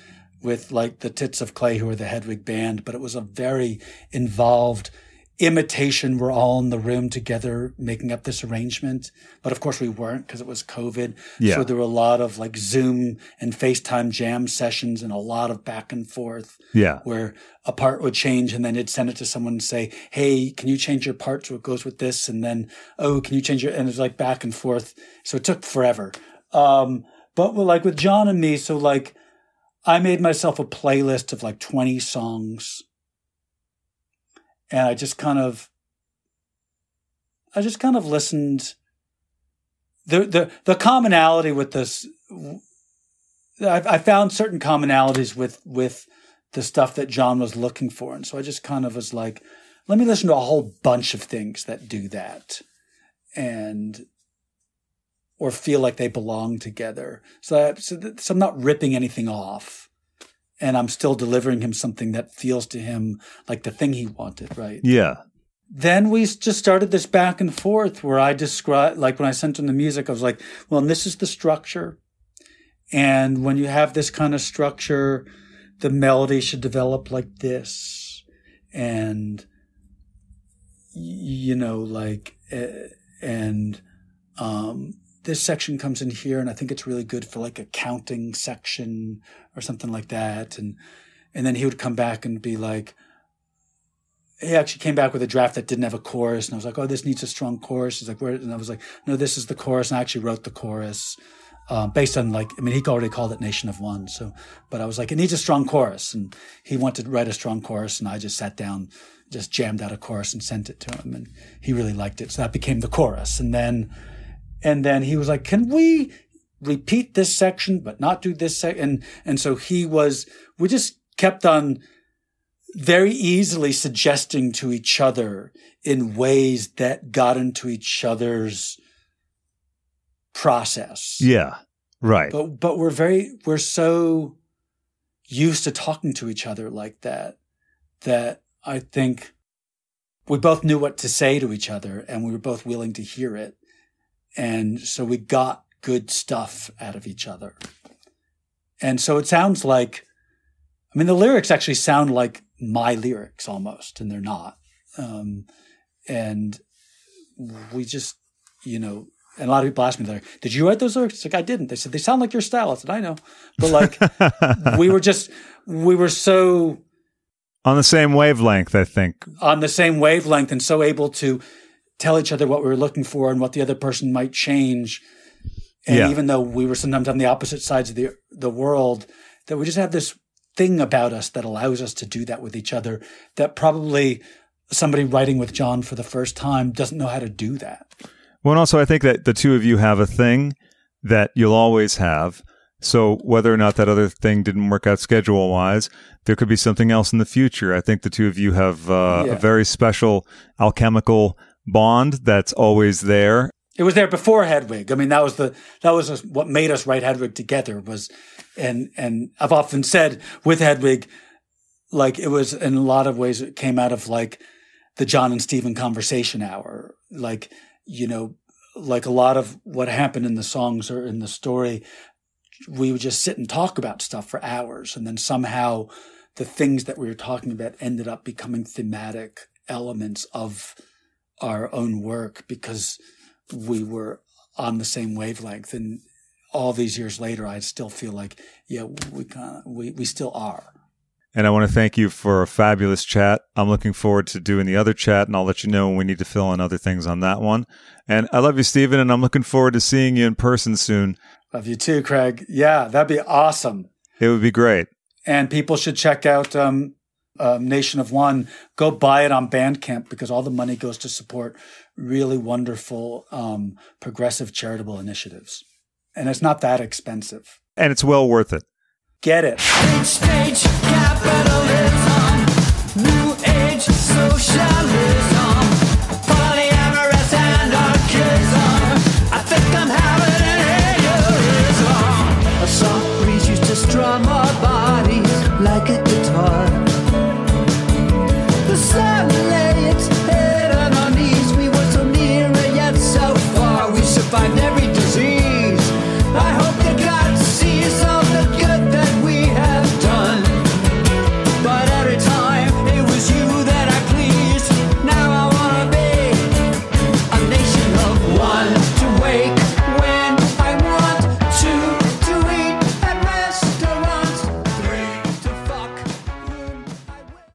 with like the Tits of Clay, who are the Hedwig band, but it was a very involved imitation. We're all in the room together making up this arrangement. But of course we weren't because it was COVID. Yeah. So there were a lot of like Zoom and FaceTime jam sessions and a lot of back and forth yeah where a part would change and then it'd send it to someone and say, Hey, can you change your part so it goes with this? And then, Oh, can you change your, and it's like back and forth. So it took forever. Um, but like with John and me, so like I made myself a playlist of like 20 songs and I just kind of, I just kind of listened. The, the, the commonality with this, I, I found certain commonalities with, with, the stuff that John was looking for. And so I just kind of was like, let me listen to a whole bunch of things that do that and or feel like they belong together. So, so, that, so I'm not ripping anything off and I'm still delivering him something that feels to him like the thing he wanted, right? yeah then we just started this back and forth where I described, like when I sent him the music, I was like, well, and this is the structure. And when you have this kind of structure, the melody should develop like this. And, you know, like, uh, and, um, this section comes in here and I think it's really good for like a counting section or something like that. And, and then he would come back and be like, he actually came back with a draft that didn't have a chorus, and I was like, "Oh, this needs a strong chorus." He's like, "Where?" And I was like, "No, this is the chorus." And I actually wrote the chorus um, based on like, I mean, he already called it "Nation of One," so, but I was like, "It needs a strong chorus," and he wanted to write a strong chorus, and I just sat down, just jammed out a chorus and sent it to him, and he really liked it, so that became the chorus, and then, and then he was like, "Can we?" repeat this section but not do this section? and and so he was we just kept on very easily suggesting to each other in ways that got into each other's process. yeah right But but we're very we're so used to talking to each other like that that I think we both knew what to say to each other and we were both willing to hear it. And so we got good stuff out of each other. And so it sounds like I mean the lyrics actually sound like my lyrics almost and they're not. Um and we just you know and a lot of people ask me, like, did you write those lyrics? It's like, I didn't. They said, they sound like your style. I said, I know. But like, we were just, we were so on the same wavelength i think on the same wavelength and so able to tell each other what we were looking for and what the other person might change. And Yeah. even though we were sometimes on the opposite sides of the the world, that we just have this thing about us that allows us to do that with each other. That probably somebody writing with John for the first time doesn't know how to do that. Well, and also, I think that the two of you have a thing that you'll always have. So whether or not that other thing didn't work out schedule wise, there could be something else in the future. I think the two of you have uh, Yeah. a very special alchemical bond that's always there. It was there before Hedwig. I mean, that was the that was what made us write Hedwig together. Was and and I've often said with Hedwig, like it was in a lot of ways it came out of like the John and Stephen conversation hour. Like you know, like a lot of what happened in the songs or in the story, we would just sit and talk about stuff for hours, and then somehow the things that we were talking about ended up becoming thematic elements of our own work because we were on the same wavelength and all these years later i still feel like yeah we kind of we, we still are And I want to thank you for a fabulous chat. I'm looking forward to doing the other chat, and I'll let you know when we need to fill in other things on that one. And I love you, Stephen, and I'm looking forward to seeing you in person soon. love you too craig yeah that'd be awesome It would be great. and people should check out um, um, nation of one go buy it on bandcamp because all the money goes to support really wonderful um, progressive charitable initiatives. And it's not that expensive. And it's well worth it. get it. Stage capitalism, new age socialism,